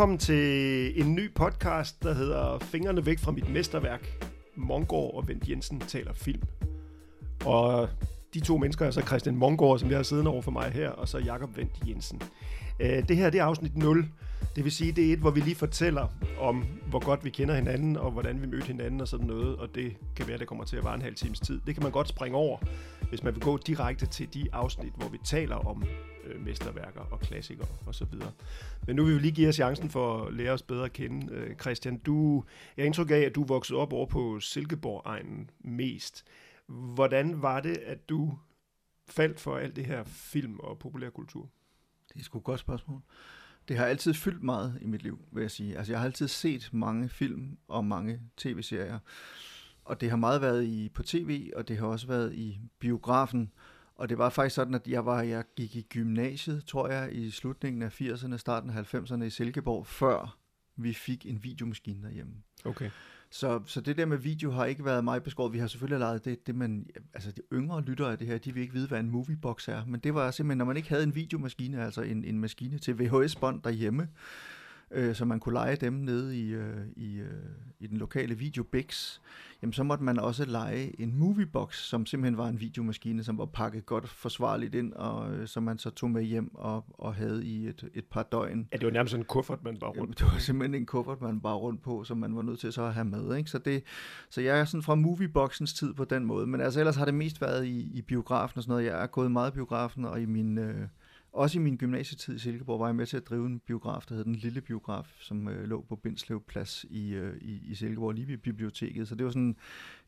Velkommen til en ny podcast, der hedder Fingrene væk fra mit mesterværk. Mongård og Vent Jensen taler film. Og de to mennesker er så Christian Mongård, som jeg har siddende over for mig her, og så Jakob Vendt Jensen. Øh, det her det er afsnit 0. Det vil sige, det er et, hvor vi lige fortæller om, hvor godt vi kender hinanden, og hvordan vi mødte hinanden og sådan noget. Og det kan være, det kommer til at vare en halv times tid. Det kan man godt springe over, hvis man vil gå direkte til de afsnit, hvor vi taler om øh, mesterværker og klassikere osv. Men nu vil vi lige give jer chancen for at lære os bedre at kende. Øh, Christian, du, jeg indtryk af, at du voksede op over på Silkeborg-egnen mest. Hvordan var det, at du faldt for alt det her film og populærkultur? Det er sgu et godt spørgsmål. Det har altid fyldt meget i mit liv, vil jeg sige. Altså, jeg har altid set mange film og mange tv-serier. Og det har meget været i på tv, og det har også været i biografen. Og det var faktisk sådan, at jeg, var, jeg gik i gymnasiet, tror jeg, i slutningen af 80'erne, starten af 90'erne i Silkeborg, før vi fik en videomaskine derhjemme. Okay. Så, så det der med video har ikke været meget beskåret. Vi har selvfølgelig lavet det, det man, altså de yngre lyttere af det her, de vil ikke vide, hvad en moviebox er. Men det var simpelthen, når man ikke havde en videomaskine, altså en, en maskine til VHS-bånd derhjemme, øh, så man kunne lege dem nede i, øh, i, øh, i den lokale videobix, jamen så måtte man også lege en moviebox, som simpelthen var en videomaskine, som var pakket godt forsvarligt ind, og øh, som man så tog med hjem og, og havde i et, et par døgn. Ja, det var nærmest en kuffert, man bare rundt jamen, Det var simpelthen en kuffert, man bare rundt på, som man var nødt til så at have med. Ikke? Så, det, så jeg er sådan fra movieboxens tid på den måde, men altså ellers har det mest været i, i biografen og sådan noget. Jeg er gået meget i biografen, og i min... Øh, også i min gymnasietid i Silkeborg var jeg med til at drive en biograf, der hed Den Lille Biograf, som øh, lå på Bindslev Plads i, øh, i, i Silkeborg, lige ved biblioteket. Så det var sådan,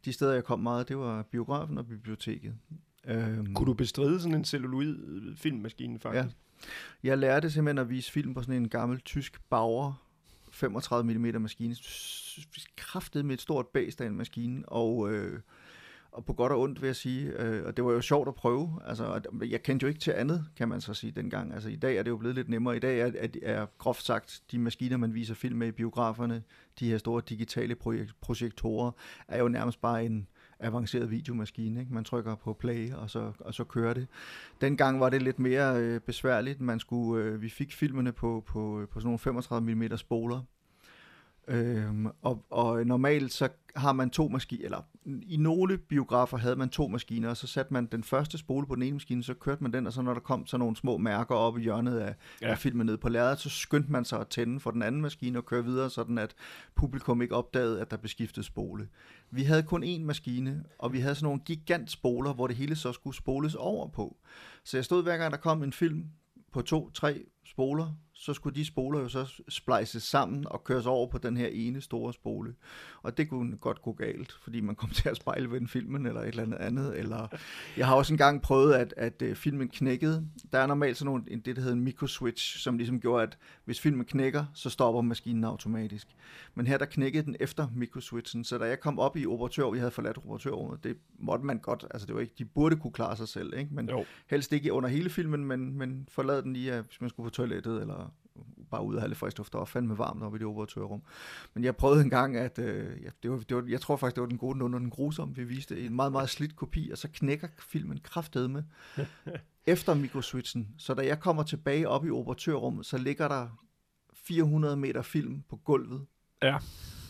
de steder jeg kom meget, det var biografen og biblioteket. Øhm, Kunne du bestride sådan en celluloid filmmaskine faktisk? Ja. Jeg lærte simpelthen at vise film på sådan en gammel tysk Bauer 35 mm maskine. Kraftet med et stort bæst af en maskine, og... Øh, og på godt og ondt vil jeg sige, øh, og det var jo sjovt at prøve. Altså, jeg kendte jo ikke til andet, kan man så sige dengang. Altså, i dag er det jo blevet lidt nemmere. I dag er, er, er groft sagt, de maskiner, man viser film med i biograferne, de her store digitale projektorer, er jo nærmest bare en avanceret videomaskine. Ikke? Man trykker på play, og så, og så kører det. Dengang var det lidt mere øh, besværligt. Man skulle, øh, vi fik filmene på, på, på sådan nogle 35 mm spoler, Øhm, og, og normalt så har man to maskiner, eller i nogle biografer havde man to maskiner, og så satte man den første spole på den ene maskine, så kørte man den, og så når der kom så nogle små mærker op i hjørnet af, ja. af filmen ned på lærredet, så skyndte man sig at tænde for den anden maskine og køre videre, sådan at publikum ikke opdagede, at der blev skiftet spole. Vi havde kun én maskine, og vi havde sådan nogle gigantspoler, hvor det hele så skulle spoles over på. Så jeg stod hver gang, der kom en film på to, tre spoler, så skulle de spoler jo så splices sammen og køres over på den her ene store spole. Og det kunne godt gå galt, fordi man kom til at spejle ved en filmen eller et eller andet andet. Eller jeg har også engang prøvet, at, at uh, filmen knækkede. Der er normalt sådan nogle, det, der hedder en microswitch, som ligesom gjorde, at hvis filmen knækker, så stopper maskinen automatisk. Men her der knækkede den efter microswitchen, så da jeg kom op i operatør, vi havde forladt operatørrummet, det måtte man godt, altså det var ikke, de burde kunne klare sig selv, ikke? men jo. helst ikke under hele filmen, men, men forlade den lige, hvis man skulle toilettet, eller bare ud og have lidt frisk luft. Der var fandme varmt oppe i det operatørrum. Men jeg prøvede en gang, at øh, ja, det var, det var, jeg tror faktisk, det var den gode under den grusomme. Vi viste en meget, meget slidt kopi, og så knækker filmen med efter mikroswitchen. Så da jeg kommer tilbage op i operatørrummet, så ligger der 400 meter film på gulvet, ja.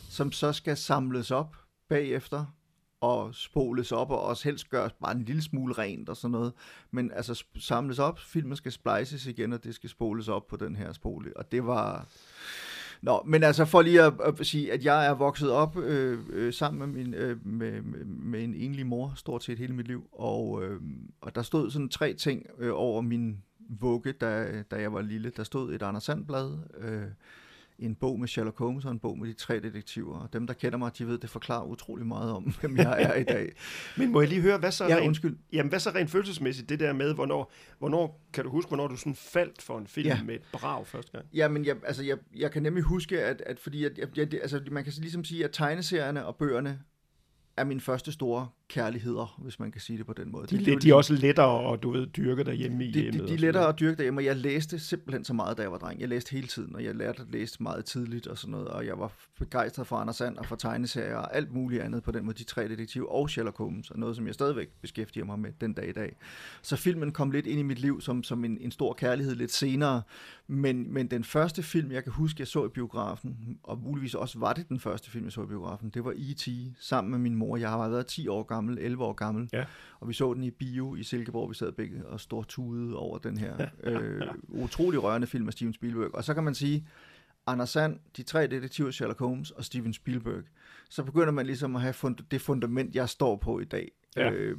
som så skal samles op bagefter og spoles op, og også helst gøres bare en lille smule rent og sådan noget. Men altså samles op, filmen skal splices igen, og det skal spoles op på den her spole. Og det var... Nå, men altså for lige at, at sige, at jeg er vokset op øh, øh, sammen med, min, øh, med, med, med en enlig mor, stort set hele mit liv, og, øh, og der stod sådan tre ting øh, over min vugge, da, da jeg var lille. Der stod et Anders Sandblad, øh, en bog med Sherlock Holmes og en bog med de tre detektiver. Og dem, der kender mig, de ved, det forklarer utrolig meget om, hvem jeg er i dag. Men må jeg lige høre, hvad så, ja, rent, undskyld. Jamen, hvad så rent følelsesmæssigt, det der med, hvornår, hvornår kan du huske, hvornår du sådan faldt for en film ja. med et brag første gang? Ja, men jeg, altså, jeg, jeg kan nemlig huske, at, at fordi at, jeg, jeg, altså, man kan ligesom sige, at tegneserierne og bøgerne er min første store kærligheder, hvis man kan sige det på den måde. De, det, de, det, de er også lettere og du ved, dyrke derhjemme i de, hjemmet. de, de er lettere at dyrke derhjemme, og jeg læste simpelthen så meget, da jeg var dreng. Jeg læste hele tiden, og jeg lærte at læse meget tidligt og sådan noget, og jeg var begejstret for Anders Sand og for tegneserier og alt muligt andet på den måde. De tre detektiver og Sherlock Holmes, og noget, som jeg stadigvæk beskæftiger mig med den dag i dag. Så filmen kom lidt ind i mit liv som, som en, en stor kærlighed lidt senere, men, men den første film, jeg kan huske, jeg så i biografen, og muligvis også var det den første film, jeg så i biografen, det var E.T. sammen med min mor. Jeg har været 10 år gammel, 11 år gammel, Ja. og vi så den i bio i Silkeborg. Vi sad begge og stortudede over den her øh, utrolig rørende film af Steven Spielberg. Og så kan man sige, Anders Sand, de tre detektiver, Sherlock Holmes og Steven Spielberg, så begynder man ligesom at have fund- det fundament, jeg står på i dag, Ja. øh,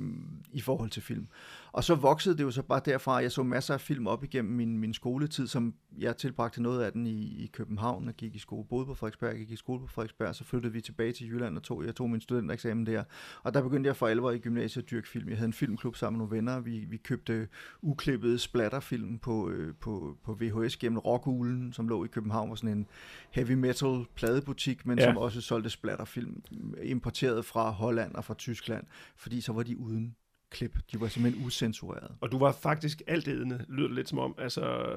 i forhold til film. Og så voksede det jo så bare derfra, jeg så masser af film op igennem min, min skoletid, som jeg tilbragte noget af den i, i København, og gik i skole, boede på Frederiksberg, gik i skole på Frederiksberg, så flyttede vi tilbage til Jylland og tog, jeg tog min studentereksamen der. Og der begyndte jeg for alvor i gymnasiet at dyrke film. Jeg havde en filmklub sammen med nogle venner, vi, vi købte uklippede splatterfilm på, øh, på, på VHS gennem Rockuglen, som lå i København, var sådan en heavy metal pladebutik, men ja. som også solgte splatterfilm, importeret fra Holland og fra Tyskland, fordi så var de uden klip. De var simpelthen usensureret. Og du var faktisk altædende, lyder det lidt som om. Altså,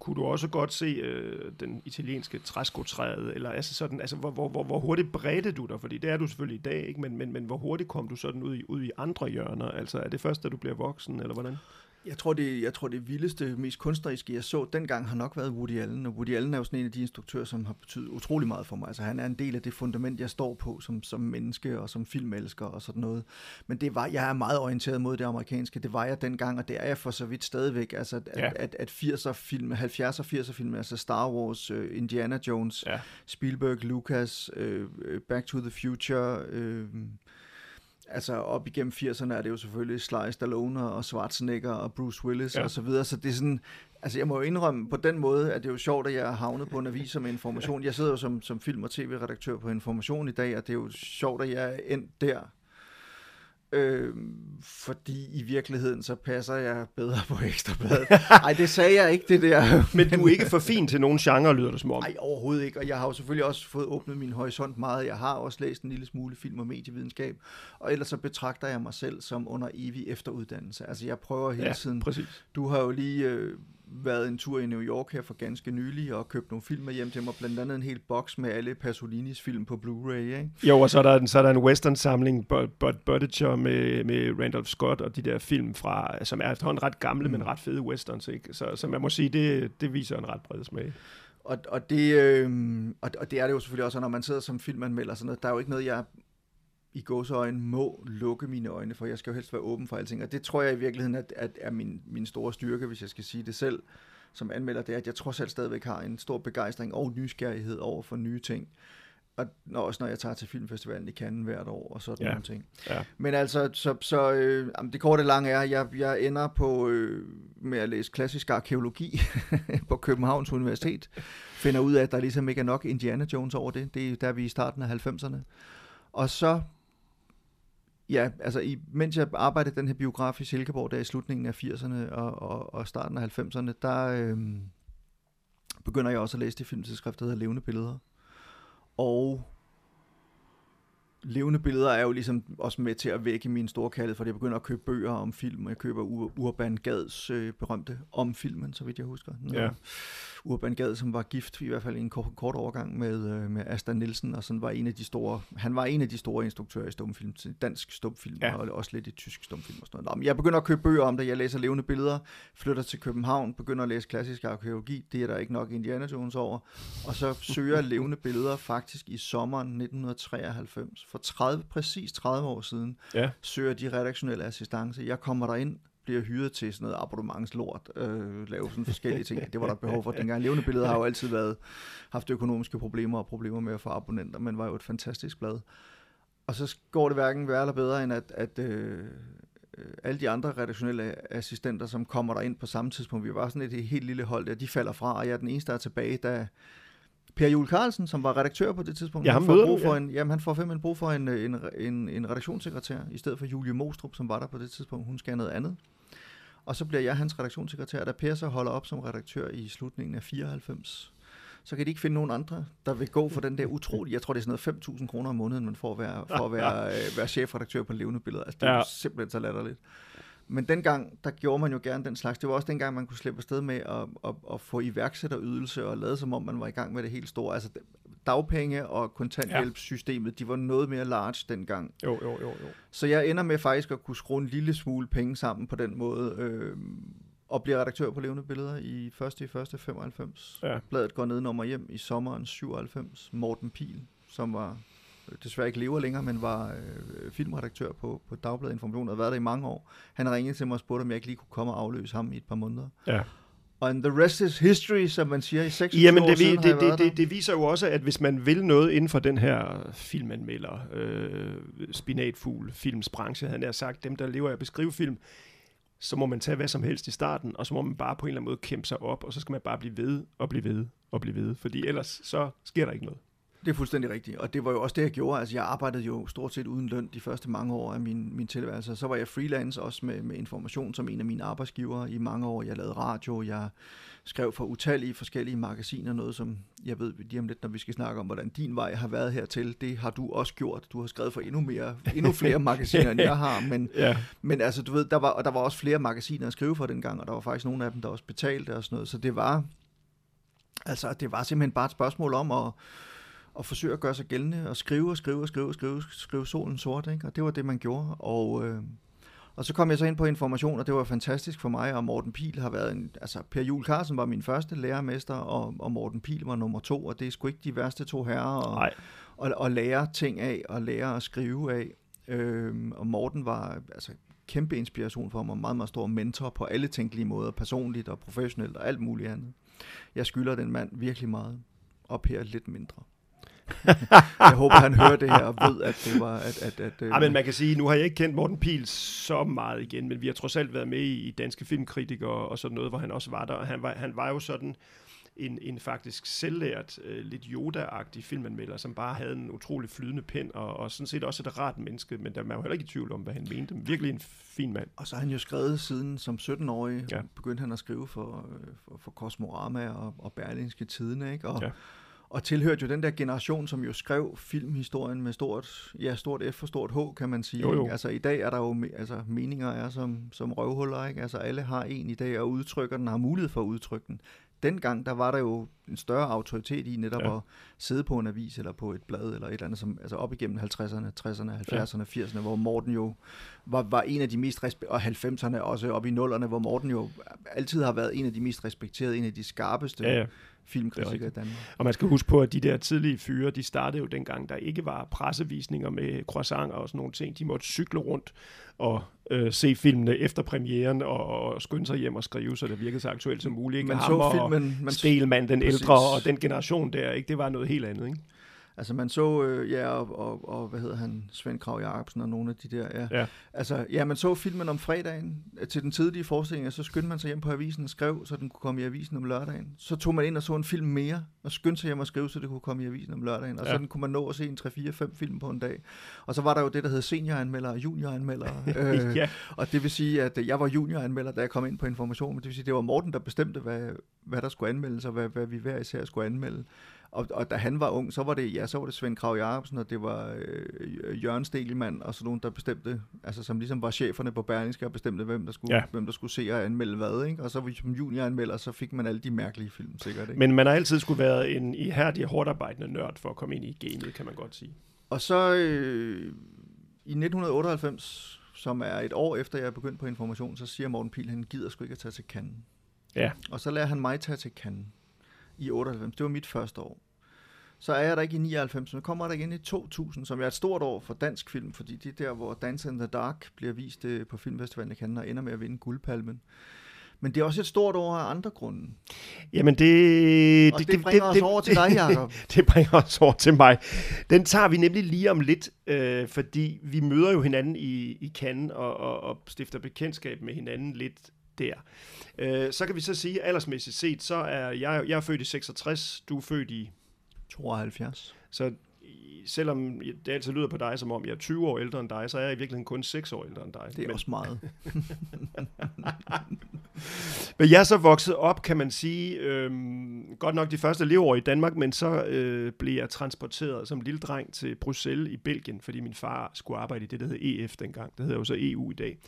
kunne du også godt se øh, den italienske træskotræet, eller altså sådan, altså, hvor, hvor, hvor, hvor hurtigt bredte du dig? Fordi det er du selvfølgelig i dag, ikke? Men, men, men hvor hurtigt kom du sådan ud i, ud i andre hjørner? Altså, er det først, da du bliver voksen, eller hvordan? Jeg tror, det, jeg tror, det vildeste, mest kunstneriske, jeg så dengang, har nok været Woody Allen. Og Woody Allen er jo sådan en af de instruktører, som har betydet utrolig meget for mig. Altså, han er en del af det fundament, jeg står på som, som menneske og som filmelsker og sådan noget. Men det var, jeg er meget orienteret mod det amerikanske. Det var jeg dengang, og det er jeg for så vidt stadigvæk. Altså, at, Ja. at, at 80'er film, 70'er og 80'er film, altså Star Wars, uh, Indiana Jones, Ja. Spielberg, Lucas, øh, Back to the Future, øh, altså op igennem 80'erne er det jo selvfølgelig Sly Stallone og Schwarzenegger og Bruce Willis Ja. og så videre, så det er sådan, altså jeg må jo indrømme, på den måde at det er jo sjovt, at jeg er havnet på en avis med information. Jeg sidder jo som, som film- og tv-redaktør på Information i dag, og det er jo sjovt, at jeg er endt der. Øh, fordi i virkeligheden så passer jeg bedre på ekstrabladet. Nej, det sagde jeg ikke, det der. Men du er ikke for fin til nogen genre, lyder det som om. Nej, overhovedet ikke. Og jeg har jo selvfølgelig også fået åbnet min horisont meget. Jeg har også læst en lille smule film- og medievidenskab. Og ellers så betragter jeg mig selv som under evig efteruddannelse. Altså jeg prøver hele ja, tiden. præcis. Du har jo lige øh, været en tur i New York her for ganske nylig og købt nogle film med hjem til mig. Blandt andet en hel boks med alle Pasolinis film på Blu-ray, ikke? Jo, og så er der, en- så er der en western-samling, Buttigier med, med Randolph Scott og de der film fra, som er efterhånden ret gamle, mm. men ret fede westerns, ikke? Så, så man må sige, det, det viser en ret bred smag. Og, og, det, øh, og, og det er det jo selvfølgelig også, når man sidder som filmanmelder sådan noget. Der er jo ikke noget, jeg i gåseøjne må lukke mine øjne for. Jeg skal jo helst være åben for alting. Og det tror jeg i virkeligheden at, at er min, min store styrke, hvis jeg skal sige det selv som anmelder, det er, at jeg trods alt stadigvæk har en stor begejstring og nysgerrighed over for nye ting. Og når, også når jeg tager til filmfestivalen i Cannes hvert år og sådan Ja. nogle ting. Ja. Men altså, så, så øh, det korte lange er, at jeg, jeg ender på øh, med at læse klassisk arkeologi på Københavns Universitet. Finder ud af, at der ligesom ikke er nok Indiana Jones over det. Det er der, vi er i starten af 90'erne. Og så, ja, altså i, mens jeg arbejdede den her biograf i Silkeborg, der i slutningen af 80'erne og, og, og starten af 90'erne, der øh, begynder jeg også at læse det filmtidsskrift, der hedder Levende Billeder. Og levende billeder er jo ligesom også med til at vække min store kærlighed, for jeg begynder at købe bøger om film, og jeg køber Ur- Urban Gads øh, berømte om filmen, så vidt jeg husker. Ja. Urban Gad, som var gift i hvert fald i en kort, kort overgang med, øh, med Asta Nielsen, og sådan var en af de store, han var en af de store instruktører i stumfilm, dansk stumfilm, Ja. og også lidt i tysk stumfilm og sådan noget. Nå, men jeg begynder at købe bøger om det, jeg læser levende billeder, flytter til København, begynder at læse klassisk arkeologi, det er der ikke nok Indiana Jones over, og så søger levende billeder faktisk i sommeren 1993, for 30, præcis 30 år siden, Ja. søger de redaktionelle assistance. Jeg kommer derind, bliver hyret til sådan noget abonnementslort, øh, lave sådan forskellige ting. Det var der behov for dengang. Levende billeder har jo altid været, haft økonomiske problemer og problemer med at få abonnenter, men var jo et fantastisk blad. Og så går det hverken værre eller bedre, end at, at øh, øh, alle de andre redaktionelle assistenter, som kommer der ind på samme tidspunkt, vi var sådan et helt lille hold der, de falder fra, og jeg er den eneste, der er tilbage, da Per Juel Carlsen, som var redaktør på det tidspunkt, Ja, han får brug for ja. en, jamen, han får simpelthen brug for en, øh, en, en, en redaktionssekretær, i stedet for Julie Mostrup, som var der på det tidspunkt. Hun skal noget andet. Og så bliver jeg hans redaktionssekretær, da Per så holder op som redaktør i slutningen af 94. så kan de ikke finde nogen andre, der vil gå for den der utrolige, jeg tror det er sådan noget 5.000 kroner om måneden, man får at være, for at være, øh, være chefredaktør på levende billeder. Altså det er Ja. ja. simpelthen så latterligt. Men dengang, der gjorde man jo gerne den slags. Det var også dengang, man kunne slippe afsted med at, at, at få iværksætterydelse og lade som om, man var i gang med det helt store. Altså dagpenge og kontanthjælpssystemet, de var noget mere large dengang. Jo, jo, jo, jo. Så jeg ender med faktisk at kunne skrue en lille smule penge sammen på den måde, øh, og bliver redaktør på Levende Billeder i 1. i 1. 95. Ja. Bladet går ned nummer hjem i sommeren 97. Morten Pil, som var øh, desværre ikke lever længere, men var øh, filmredaktør på, på Dagbladet Information og har været der i mange år. Han ringede til mig og spurgte, om jeg ikke lige kunne komme og afløse ham i et par måneder. Ja. Og the rest is history, som man siger, i 26 Jamen, år det, siden har jeg det, det, det, det viser jo også, at hvis man vil noget inden for den her filmanmelder, øh, spinatfugl, filmsbranche, havde jeg sagt, dem der lever af at beskrive film, så må man tage hvad som helst i starten, og så må man bare på en eller anden måde kæmpe sig op, og så skal man bare blive ved og blive ved og blive ved, fordi ellers så sker der ikke noget. Det er fuldstændig rigtigt, og det var jo også det, jeg gjorde. Altså, jeg arbejdede jo stort set uden løn de første mange år af min, min tilværelse. Så var jeg freelance også med, med information som en af mine arbejdsgivere i mange år. Jeg lavede radio, jeg skrev for utallige forskellige magasiner, noget som jeg ved lige om lidt, når vi skal snakke om, hvordan din vej har været hertil. Det har du også gjort. Du har skrevet for endnu, mere, endnu flere magasiner, end jeg har, men Ja, men altså, du ved, der var, og der var også flere magasiner at skrive for dengang, og der var faktisk nogle af dem, der også betalte og sådan noget. Så det var, altså, det var simpelthen bare et spørgsmål om at, at forsøge at gøre sig gældende, og skrive og skrive og skrive og skrive, skrive solen sort, ikke? Og det var det, man gjorde. Og, øh, og så kom jeg så ind på information, og det var fantastisk for mig, og Morten Pil har været en, altså Per Jul Carlsen var min første lærermester, og, og Morten Pil var nummer to, og det er sgu ikke de værste to herrer, og, og, og lære ting af, og lære at skrive af. Øhm, og Morten var altså kæmpe inspiration for mig, meget, meget stor mentor på alle tænkelige måder, personligt og professionelt og alt muligt andet. Jeg skylder den mand virkelig meget, og Per lidt mindre. jeg håber, han hører det her og ved, at det var... At, at, at, Ja, men man kan sige, nu har jeg ikke kendt Morten Pil så meget igen, men vi har trods alt været med i, i Danske Filmkritikere og sådan noget, hvor han også var der. Og han var, han var jo sådan en, en faktisk selvlært, øh, lidt Yoda-agtig filmanmelder, som bare havde en utrolig flydende pen, og, og sådan set også et rart menneske, men der man var jo heller ikke i tvivl om, hvad han mente. Virkelig en fin mand. Og så har han jo skrevet siden som 17-årig, Ja. begyndte han at skrive for, øh, for, for Kosmorama og, og Berlingske Tidene, ikke? Og, Ja. Og tilhørte jo den der generation, som jo skrev filmhistorien med stort, ja, stort F og stort H, kan man sige. Jo, jo. ikke? Altså i dag er der jo, altså meninger er som, som røvhuller, ikke? Altså alle har en i dag og udtrykker den, har mulighed for at udtrykke den. Dengang, der var der jo en større autoritet i netop ja. at sidde på en avis eller på et blad eller et eller andet, som, altså op igennem 50'erne, 60'erne, 70'erne, 80'erne, hvor Morten jo var, var en af de mest respe- og 90'erne også op i 0'erne, hvor Morten jo altid har været en af de mest respekterede, en af de skarpeste ja, ja filmkritiker i Danmark. Og man skal huske på, at de der tidlige fyre, de startede jo dengang, der ikke var pressevisninger med croissanter og sådan nogle ting. De måtte cykle rundt og øh, se filmene efter premieren og, og skynde sig hjem og skrive, så det virkede så aktuelt som muligt. Man Hammer så filmen... Man Stelmann den døtre og den generation der, ikke? det var noget helt andet. Ikke? Altså man så, øh, ja, og, og, og, hvad hedder han, Svend Krav Jacobsen og nogle af de der, ja. Ja. Altså, ja, man så filmen om fredagen til den tidlige forestilling, og så skyndte man sig hjem på avisen og skrev, så den kunne komme i avisen om lørdagen. Så tog man ind og så en film mere, og skyndte sig hjem og skrev, så det kunne komme i avisen om lørdagen. Og Ja. sådan kunne man nå at se en 3-4-5 film på en dag. Og så var der jo det, der hed senioranmelder og junioranmelder. øh, ja. Og det vil sige, at jeg var junioranmelder, da jeg kom ind på information, men det vil sige, det var Morten, der bestemte, hvad, hvad der skulle anmeldes, og hvad, hvad vi hver især skulle anmelde. Og, og da han var ung, så var det, ja, så var det Svend Krav Jacobsen, og det var øh, Jørgen Stegelmann, og sådan nogen, der bestemte, altså som ligesom var cheferne på Berlingske, og bestemte, hvem der skulle, Ja. hvem der skulle se og anmelde hvad, ikke? Og så som junioranmelder, så fik man alle de mærkelige film, sikkert, ikke? Men man har altid skulle være en ihærdig, hårdt arbejdende nørd for at komme ind i gamet, kan man godt sige. Og så øh, i 1998, som er et år efter, jeg er begyndt på information, så siger Morten Pil, han gider sgu ikke at tage til Cannes. Ja. Og så lader han mig tage til Cannes i 98. Det var mit første år. Så er jeg der ikke i 99, men kommer der igen i 2000, som er et stort år for dansk film, fordi det er der, hvor Dance in the Dark bliver vist øh, på Filmfestivalen i Cannes og ender med at vinde guldpalmen. Men det er også et stort år af andre grunde. Jamen det... Og det, det bringer os over til dig, Jacob. det bringer os over til mig. Den tager vi nemlig lige om lidt, øh, fordi vi møder jo hinanden i, i Cannes og, og, og stifter bekendtskab med hinanden lidt der. Øh, så kan vi så sige, aldersmæssigt set, så er jeg, jeg er født i 66, du er født i... 72. Så selvom det altid lyder på dig, som om jeg er 20 år ældre end dig, så er jeg i virkeligheden kun 6 år ældre end dig. Det er Men- også meget. Men jeg er så vokset op, kan man sige, øhm, godt nok de første leveår i Danmark, men så øh, blev jeg transporteret som lille dreng til Bruxelles i Belgien, fordi min far skulle arbejde i det, der hed EF dengang. Det hedder jo så EU i dag.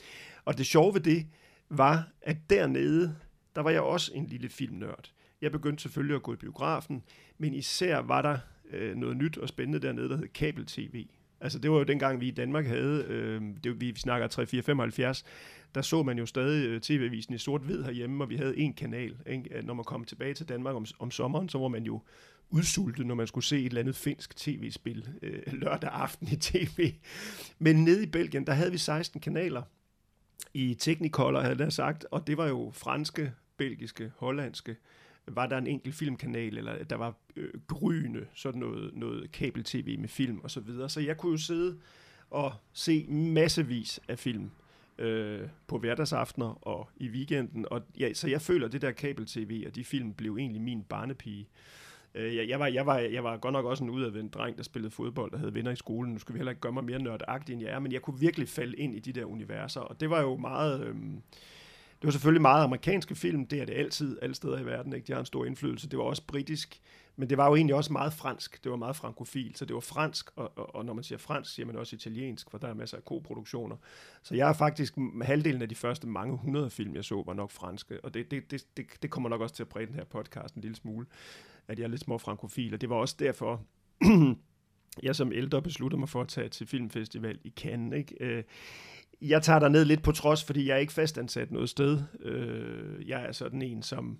Og det sjove ved det var, at dernede, der var jeg også en lille filmnørd. Jeg begyndte selvfølgelig at gå i biografen, men især var der øh, noget nyt og spændende dernede, der hed kabel-tv. Altså det var jo dengang, vi i Danmark havde, øh, det, vi, vi snakker 3, 4, 75, der så man jo stadig øh, tv-avisen i sort-hvid herhjemme, og vi havde én kanal. Ikke? Når man kom tilbage til Danmark om, om sommeren, så var man jo udsultet, når man skulle se et eller andet finsk tv-spil øh, lørdag aften i tv. Men nede i Belgien, der havde vi 16 kanaler i Technicolor, havde jeg sagt, og det var jo franske, belgiske, hollandske, var der en enkelt filmkanal, eller der var øh, gryne, sådan noget, noget kabel-tv med film og så videre. Så jeg kunne jo sidde og se massevis af film øh, på hverdagsaftener og i weekenden. Og ja, så jeg føler, at det der kabel-tv og de film blev egentlig min barnepige. Øh, Øh, jeg, jeg, var, jeg, var, jeg var godt nok også en udadvendt dreng, der spillede fodbold og havde venner i skolen. Nu skal vi heller ikke gøre mig mere nørdagtig, end jeg er, men jeg kunne virkelig falde ind i de der universer. Og det var jo meget... Øh, det var selvfølgelig meget amerikanske film, det er det altid, alle steder i verden, ikke? de har en stor indflydelse. Det var også britisk, men det var jo egentlig også meget fransk. Det var meget frankofil, så det var fransk, og, og, og når man siger fransk, siger man også italiensk, for der er masser af koproduktioner. Så jeg er faktisk, halvdelen af de første mange hundrede film, jeg så, var nok franske, og det, det, det, det, det kommer nok også til at præge den her podcast en lille smule, at jeg er lidt små frankofil, og det var også derfor, jeg som ældre besluttede mig for at tage til filmfestival i Cannes. Ikke? Øh, jeg tager der ned lidt på trods, fordi jeg er ikke fastansat noget sted. Øh, jeg er sådan en, som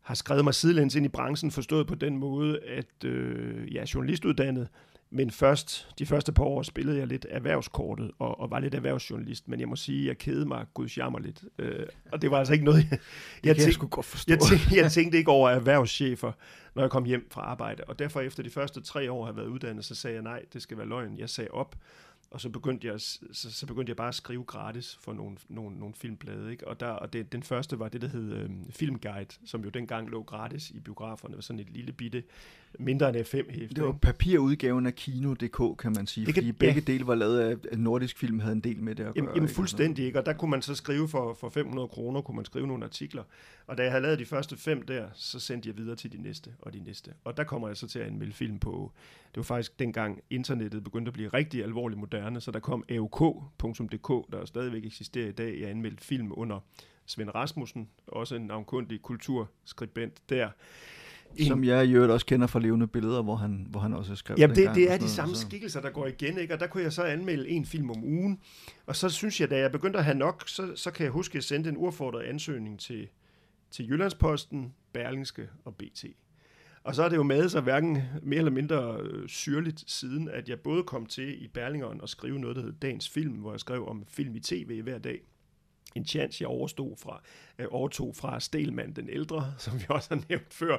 har skrevet mig sidelæns ind i branchen, forstået på den måde, at øh, jeg er journalistuddannet, men først, de første par år spillede jeg lidt erhvervskortet og, og var lidt erhvervsjournalist, men jeg må sige, at jeg kede mig gudsjammer lidt. Øh, og det var altså ikke noget, jeg, jeg, tænkte, jeg skulle godt forstå. Jeg tænkte, jeg tænkte ikke over erhvervschefer, når jeg kom hjem fra arbejde. Og derfor efter de første tre år har været uddannet, så sagde jeg nej, det skal være løgn. Jeg sagde op, og så begyndte jeg, så, så begyndte jeg bare at skrive gratis for nogle, nogle, nogle filmblade. Ikke? Og, der, og det, den første var det, der hed øh, Filmguide, som jo dengang lå gratis i biograferne. Det var sådan et lille bitte, mindre end F5 hæfte. Det var papirudgaven af Kino.dk, kan man sige, det fordi kan, begge ja. dele var lavet af, Nordisk Film havde en del med det at gøre. Jamen, jamen fuldstændig, ikke? Og der kunne man så skrive for, for 500 kroner, kunne man skrive nogle artikler. Og da jeg havde lavet de første fem der, så sendte jeg videre til de næste og de næste. Og der kommer jeg så til at anmelde film på, det var faktisk dengang internettet begyndte at blive rigtig alvorligt moderne, så der kom auk.dk, der stadigvæk eksisterer i dag. Jeg anmeldte film under Svend Rasmussen, også en navnkundig kulturskribent der. En, Som jeg i øvrigt også kender fra levende billeder, hvor han, hvor han også skrev Jamen, det, det er de samme så. skikkelser, der går igen, ikke? og der kunne jeg så anmelde en film om ugen. Og så synes jeg, da jeg begyndte at have nok, så, så kan jeg huske, at jeg sendte en urfordret ansøgning til, til Jyllandsposten, Berlingske og BT. Og så er det jo med sig hverken mere eller mindre øh, syrligt siden, at jeg både kom til i Berlingeren og skrive noget, der hed Dagens Film, hvor jeg skrev om film i tv hver dag. En chance, jeg overstod fra, øh, overtog fra Stelman den ældre, som vi også har nævnt før.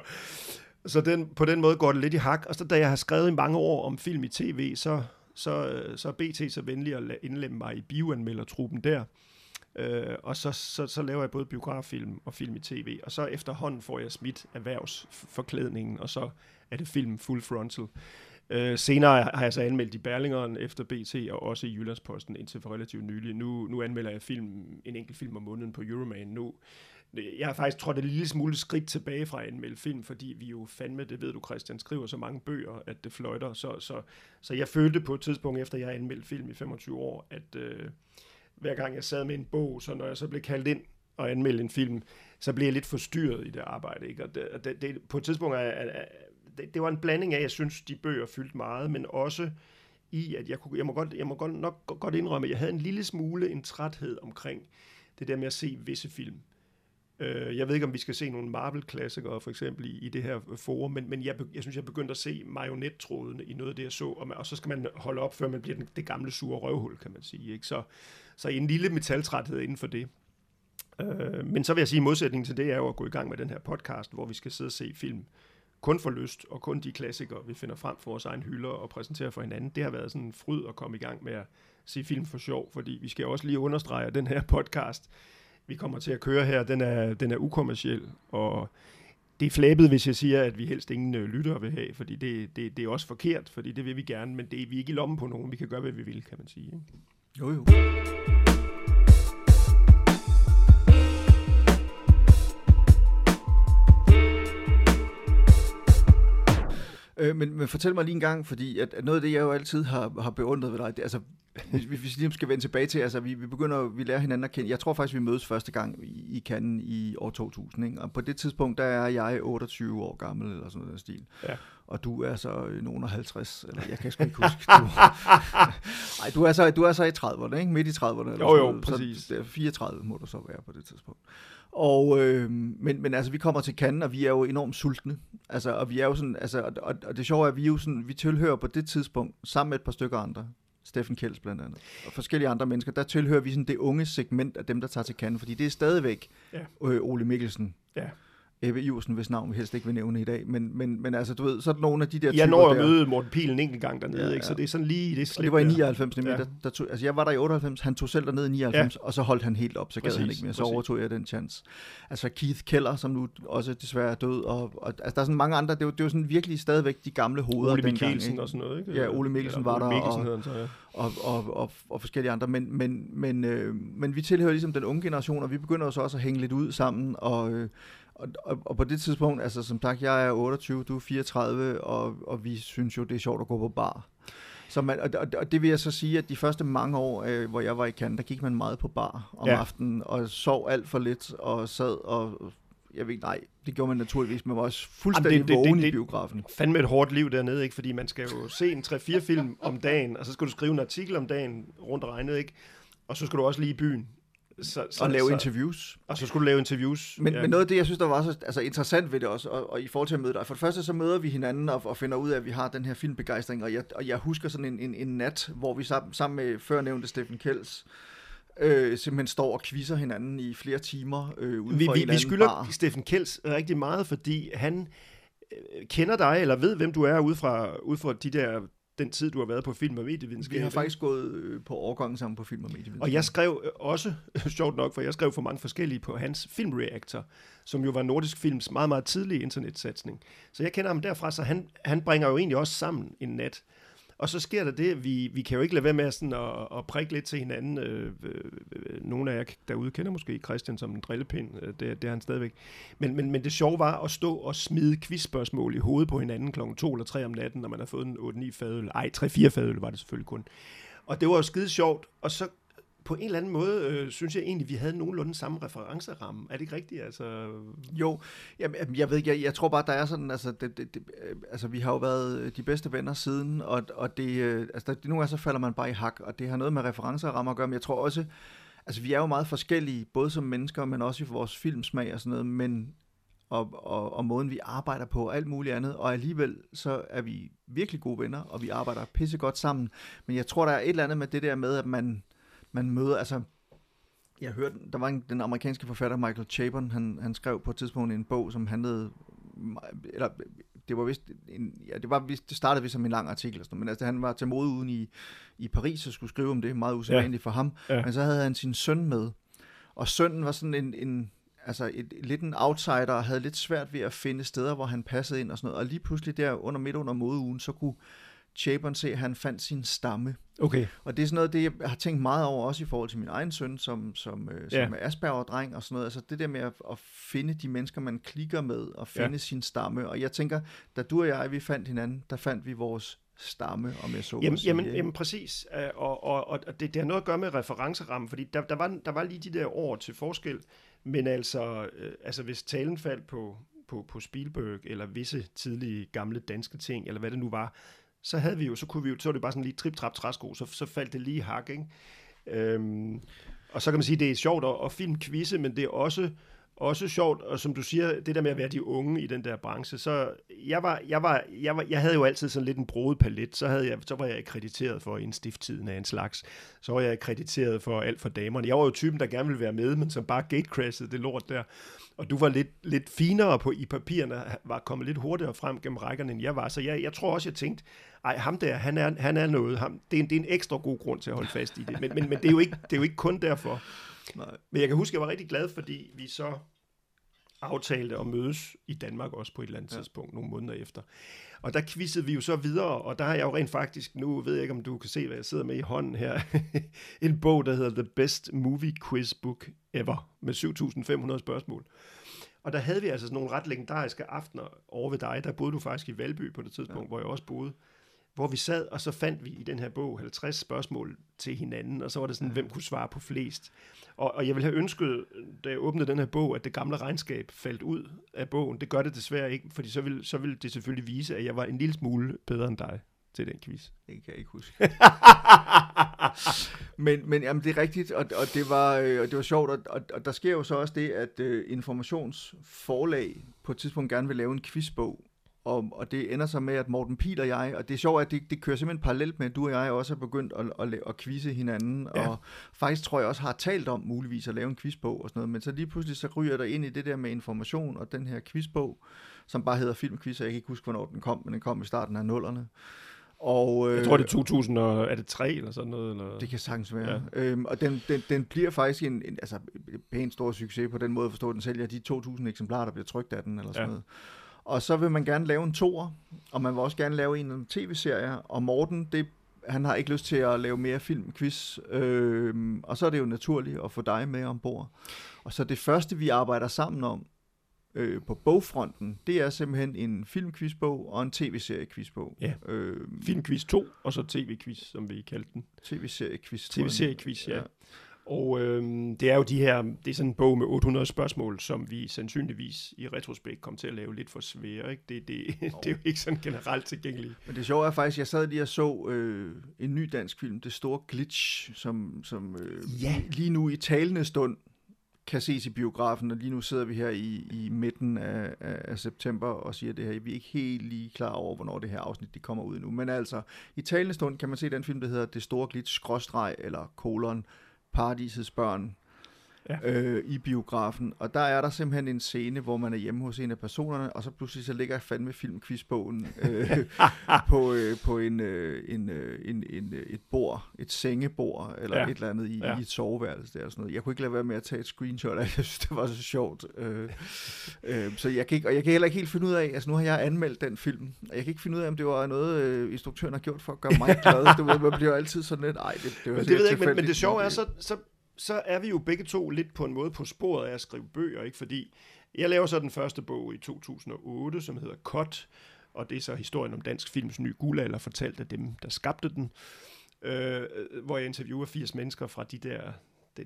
Så den, på den måde går det lidt i hak. Og så da jeg har skrevet i mange år om film i tv, så, så, øh, så er BT så venlig at indlemme mig i bioanmeldertruppen der. Øh, og så, så, så laver jeg både biograffilm og film i tv, og så efterhånden får jeg smidt erhvervsforklædningen, og så er det film full frontal. Øh, senere har jeg så anmeldt i Berlingeren efter BT, og også i Jyllandsposten indtil for relativt nylig. Nu, nu anmelder jeg film, en enkelt film om måneden på Euroman nu. Jeg har faktisk trådt et lille smule skridt tilbage fra at anmelde film, fordi vi jo fandme, det ved du Christian, skriver så mange bøger, at det fløjter. Så, så, så jeg følte på et tidspunkt, efter jeg anmeldte film i 25 år, at... Øh, hver gang jeg sad med en bog, så når jeg så blev kaldt ind og anmeldte en film, så blev jeg lidt forstyrret i det arbejde. Ikke? Og det, det, det, på et tidspunkt, er, er, det, det var en blanding af, at jeg synes, de bøger fyldte meget, men også i, at jeg, kunne, jeg må, godt, jeg må godt, nok godt indrømme, at jeg havde en lille smule en træthed omkring det der med at se visse film. Øh, jeg ved ikke, om vi skal se nogle Marvel-klassikere, for eksempel, i, i det her forum, men, men jeg, jeg synes, jeg begyndte at se marionettrådene i noget af det, jeg så, og, man, og så skal man holde op, før man bliver den, det gamle sure røvhul, kan man sige. Ikke? Så, så en lille metaltræthed inden for det. Øh, men så vil jeg sige, at modsætningen til det er jo at gå i gang med den her podcast, hvor vi skal sidde og se film kun for lyst, og kun de klassikere, vi finder frem for vores egen hylder og præsenterer for hinanden. Det har været sådan en fryd at komme i gang med at se film for sjov, fordi vi skal også lige understrege, at den her podcast, vi kommer til at køre her, den er, den er ukommerciel, og det er flæbet, hvis jeg siger, at vi helst ingen øh, lyttere vil have, fordi det, det, det er også forkert, fordi det vil vi gerne, men det, vi er ikke i lommen på nogen, vi kan gøre, hvad vi vil, kan man sige. Ikke? Jo, jo. Øh, men, men fortæl mig lige en gang, fordi at, at noget af det, jeg jo altid har, har beundret ved dig, det, altså, hvis, hvis vi lige skal vende tilbage til, altså vi, vi begynder, vi lærer hinanden at kende. Jeg tror faktisk, vi mødes første gang i, i Cannes i år 2000, ikke? og på det tidspunkt, der er jeg 28 år gammel, eller sådan noget stil. Ja. Og du er så nogen af 50, eller jeg kan sgu ikke huske. Du, nej, du er, så, du er så i 30'erne, ikke? Midt i 30'erne. Eller Jo, jo, sådan noget. præcis. Så det er 34 må du så være på det tidspunkt. Og, øh, men, men altså, vi kommer til Cannes, og vi er jo enormt sultne. Altså, og vi er jo sådan, altså, og, og, det sjove er, at vi er jo sådan, vi tilhører på det tidspunkt, sammen med et par stykker andre, Steffen Kjelds blandt andet, og forskellige andre mennesker, der tilhører vi sådan det unge segment af dem, der tager til Cannes, fordi det er stadigvæk Ja. øh, Ole Mikkelsen, Ja. Ebbe Iversen, hvis navn vi helst ikke vil nævne i dag, men, men, men altså, du ved, så er der nogle af de der Jeg når at der, møde Morten Pihl en enkelt gang dernede, Ja, ja, ikke? så ja. det er sådan lige det og slip det var i der. 99 nemlig, Ja. ja. der, der tog, altså jeg var der i 98, han tog selv derned i 99, ja. og så holdt han helt op, så gad han ikke mere, så præcis. overtog jeg den chance. Altså Keith Keller, som nu også desværre er død, og, og altså, der er sådan mange andre, det er jo, det jo sådan virkelig stadigvæk de gamle hoveder Ole dengang, Mikkelsen ikke? og sådan noget, ikke? Ja, Ole Mikkelsen Eller var Ole der, Mikkelsen og- hedder han så, ja. og, og, og, og forskellige andre, men, men, men, øh, men vi tilhører ligesom den unge generation, og vi begynder også at hænge lidt ud sammen, og, øh, og, og, og på det tidspunkt, altså som sagt, jeg er 28, du er 34, og, og vi synes jo, det er sjovt at gå på bar. Så man, og, og, det vil jeg så sige, at de første mange år, øh, hvor jeg var i Cannes, der gik man meget på bar om Ja. aftenen, og sov alt for lidt, og sad og... Jeg ved ikke, nej, det gjorde man naturligvis, man var også fuldstændig Jamen, det- det- vågen det- i det- biografen. Fandme et hårdt liv dernede, ikke? Fordi man skal jo se en 3-4 film om dagen, og så skal du skrive en artikel om dagen rundt regnet, ikke? Og så skal du også lige i byen. Så, så, Og lave så, interviews. Og så skulle du lave interviews. Men, ja. men noget af det, jeg synes, der var så altså, interessant ved det også, og, og i forhold til at møde dig, for det første så møder vi hinanden og, og finder ud af, at vi har den her filmbegejstring, og jeg, og jeg husker sådan en, en, en nat, hvor vi sammen, sammen med førnævnte Steffen Kjelds, øh, simpelthen står og quizzer hinanden i flere timer øh, ude vi, for vi, vi skylder bar. Steffen Kjelds rigtig meget, fordi han øh, kender dig, eller ved, hvem du er, ud fra, ud fra de der, den tid, du har været på film- og medievidenskab. Vi har faktisk gået øh, på årgangen sammen på film og medievidenskab. Og jeg skrev øh, også, sjovt nok, for jeg skrev for mange forskellige på hans filmreactor, som jo var Nordisk Films meget, meget tidlige internetsatsning. Så jeg kender ham derfra, så han, han bringer jo egentlig også sammen en nat. Og så sker der det, vi, vi kan jo ikke lade være med sådan at, at prikke lidt til hinanden. Øh, øh, øh, nogle jeg jer derude kender måske Christian som en drillepind, øh, det, det er han stadigvæk. Men, men, men det sjove var at stå og smide quizspørgsmål i hovedet på hinanden klokken 2 eller 3 om natten, når man har fået en 8-9 fadøl. Ej, 3-4 fadøl var det selvfølgelig kun. Og det var jo skide sjovt, og så på en eller anden måde, øh, synes jeg egentlig, vi havde nogenlunde samme referenceramme. Er det ikke rigtigt? Altså, Jo, jamen, jeg ved ikke, jeg, jeg tror bare, der er sådan, altså, det, det, det, øh, altså vi har jo været øh, de bedste venner siden, og, og det, øh, altså, der, nogle gange så falder man bare i hak, og det har noget med referenceramme at gøre, men jeg tror også, altså vi er jo meget forskellige, både som mennesker, men også i vores filmsmag og sådan noget, men og, og, og måden vi arbejder på, og alt muligt andet, og alligevel så er vi virkelig gode venner, og vi arbejder pissegodt sammen, men jeg tror, der er et eller andet med det der med, at man, man møder, altså jeg hørte, der var en, den amerikanske forfatter Michael Chabon, han, han skrev på et tidspunkt en bog, som handlede, eller det var vist, en, ja, det, var vist, det startede vist som en lang artikel, og sådan, men altså han var til mode uden i, i Paris og skulle skrive om det, meget usædvanligt ja. for ham, ja. men så havde han sin søn med, og sønnen var sådan en, en altså et, lidt en outsider, og havde lidt svært ved at finde steder, hvor han passede ind og sådan noget, og lige pludselig der under midt under modeugen, så kunne Chabon se, at han fandt sin stamme. okay. Og det er sådan noget, det jeg har tænkt meget over, også i forhold til min egen søn, som, som, øh, som Ja. er Asperger-dreng og sådan noget. Altså det der med at, at finde de mennesker, man klikker med, og finde Ja. sin stamme. Og jeg tænker, da du og jeg, vi fandt hinanden, der fandt vi vores stamme, om jeg så må Jamen, sige. jamen, jamen præcis, Øh, og, og, og det, det har noget at gøre med referencerammen, fordi der, der, var, der var lige de der år til forskel, men altså, øh, altså hvis talen faldt på, på, på Spielberg, eller visse tidlige gamle danske ting, eller hvad det nu var, så havde vi jo, så kunne vi jo, så var det bare sådan lige trip trap træsko, så, så faldt det lige hak, ikke? Øhm, og så kan man sige, det er sjovt at, at filme quizze, men det er også, også sjovt, og som du siger, det der med at være de unge i den der branche, så jeg var, jeg var, jeg var, jeg havde jo altid sådan lidt en broet palet, så, havde jeg, så var jeg akkrediteret for en stifttiden af en slags, så var jeg akkrediteret for alt for damerne. Jeg var jo typen, der gerne ville være med, men som bare gatecrashede det lort der. Og du var lidt, lidt finere på i papirerne, var kommet lidt hurtigere frem gennem rækkerne, end jeg var. Så jeg, jeg tror også, jeg tænkte, ej, ham der, han er, han er noget. Ham, det, er en, det er en ekstra god grund til at holde fast i det. Men, men, men det, er jo ikke, det er jo ikke kun derfor. Nej. Men jeg kan huske, jeg var rigtig glad, fordi vi så aftalte at mødes i Danmark også på et eller andet ja. Tidspunkt, nogle måneder efter. Og der quizzede vi jo så videre, og der har jeg jo rent faktisk, nu ved jeg ikke, om du kan se, hvad jeg sidder med i hånden her, en bog, der hedder The Best Movie Quiz Book Ever, med 7.500 spørgsmål. Og der havde vi altså sådan nogle ret legendariske aftener over ved dig. Der boede du faktisk i Valby på det tidspunkt, ja. hvor jeg også boede. Hvor vi sad, og så fandt vi i den her bog 50 spørgsmål til hinanden, og så var det sådan, ja. hvem kunne svare på flest. Og, og jeg ville have ønsket, da jeg åbnede den her bog, at det gamle regnskab faldt ud af bogen. Det gør det desværre ikke, fordi så ville, så ville det selvfølgelig vise, at jeg var en lille smule bedre end dig til den quiz. Det kan jeg ikke huske. men men jamen, det er rigtigt, og, og, det, var, øh, og det var sjovt, og, og, og der sker jo så også det, at uh, informationsforlag på et tidspunkt gerne vil lave en quizbog, og, og det ender så med, at Morten Pil og jeg, og det er sjovt, at det, det kører simpelthen parallelt med, at du og jeg også er begyndt at, at, at, at quizze hinanden, ja. og faktisk tror jeg også har talt om muligvis at lave en quizbog og sådan noget, men så lige pludselig så ryger der ind i det der med information og den her quizbog, som bare hedder Filmquiz, og jeg kan ikke huske, hvornår den kom, men den kom i starten af nullerne. Og, øh, jeg tror, det er 2003 eller sådan noget. Eller? Det kan sagtens være. Ja. Øhm, og den, den, den bliver faktisk en, en altså, pænt stor succes på den måde at forstå, at den sælger de 2.000 eksemplarer, der bliver trykt af den. Eller sådan ja. noget. Og så vil man gerne lave en toer, og man vil også gerne lave en tv-serie. Og Morten, det, han har ikke lyst til at lave mere film, quiz. Øhm, og så er det jo naturligt at få dig med ombord. Og så det første, vi arbejder sammen om, øh, på bogfronten, det er simpelthen en filmquizbog og en tv-serie-quizbog. Ja. Øh, Filmquiz 2, og så tv-quiz, som vi kaldte den. TV-serie-quiz. TV-serie-quiz, ja. ja. Og øh, det er jo de her, det er sådan en bog med 800 spørgsmål, som vi sandsynligvis i retrospekt kom til at lave lidt for svære. Ikke? Det, det, oh. det er jo ikke sådan generelt tilgængeligt. Men det sjove er faktisk, jeg sad lige og så øh, en ny dansk film, Det Store Glitch, som, som øh, ja. lige nu i talende stund kan ses i biografen, og lige nu sidder vi her i, i midten af, af, af september og siger det her. Vi er ikke helt lige klar over, hvornår det her afsnit de kommer ud nu. Men altså, i talende stund kan man se den film, der hedder Det Store Glitch, skråstreg, eller kolon, Paradisets Børn, ja. øh, i biografen. Og der er der simpelthen en scene, hvor man er hjemme hos en af personerne, og så pludselig så ligger jeg fandme filmquizbogen øh, på, øh, på en, øh, en, øh, en, en, øh, et bord, et sengebord, eller ja. et eller andet i, ja. i et soveværelse. Der, og sådan noget. Jeg kunne ikke lade være med at tage et screenshot af jeg synes, det var så sjovt. Øh, øh, så jeg kan ikke, og jeg kan heller ikke helt finde ud af, altså nu har jeg anmeldt den film, og jeg kan ikke finde ud af, om det var noget, øh, instruktøren har gjort for at gøre mig glad. du ved, man bliver altid sådan lidt, ej, det, det var men det ved jeg ikke, men, men det sjove er, så, så så er vi jo begge to lidt på en måde på sporet af at skrive bøger, ikke? Fordi jeg laver så den første bog i 2008, som hedder Kot, og det er så historien om dansk films nye guldalder, fortalt af dem, der skabte den, øh, hvor jeg interviewer 80 mennesker fra de der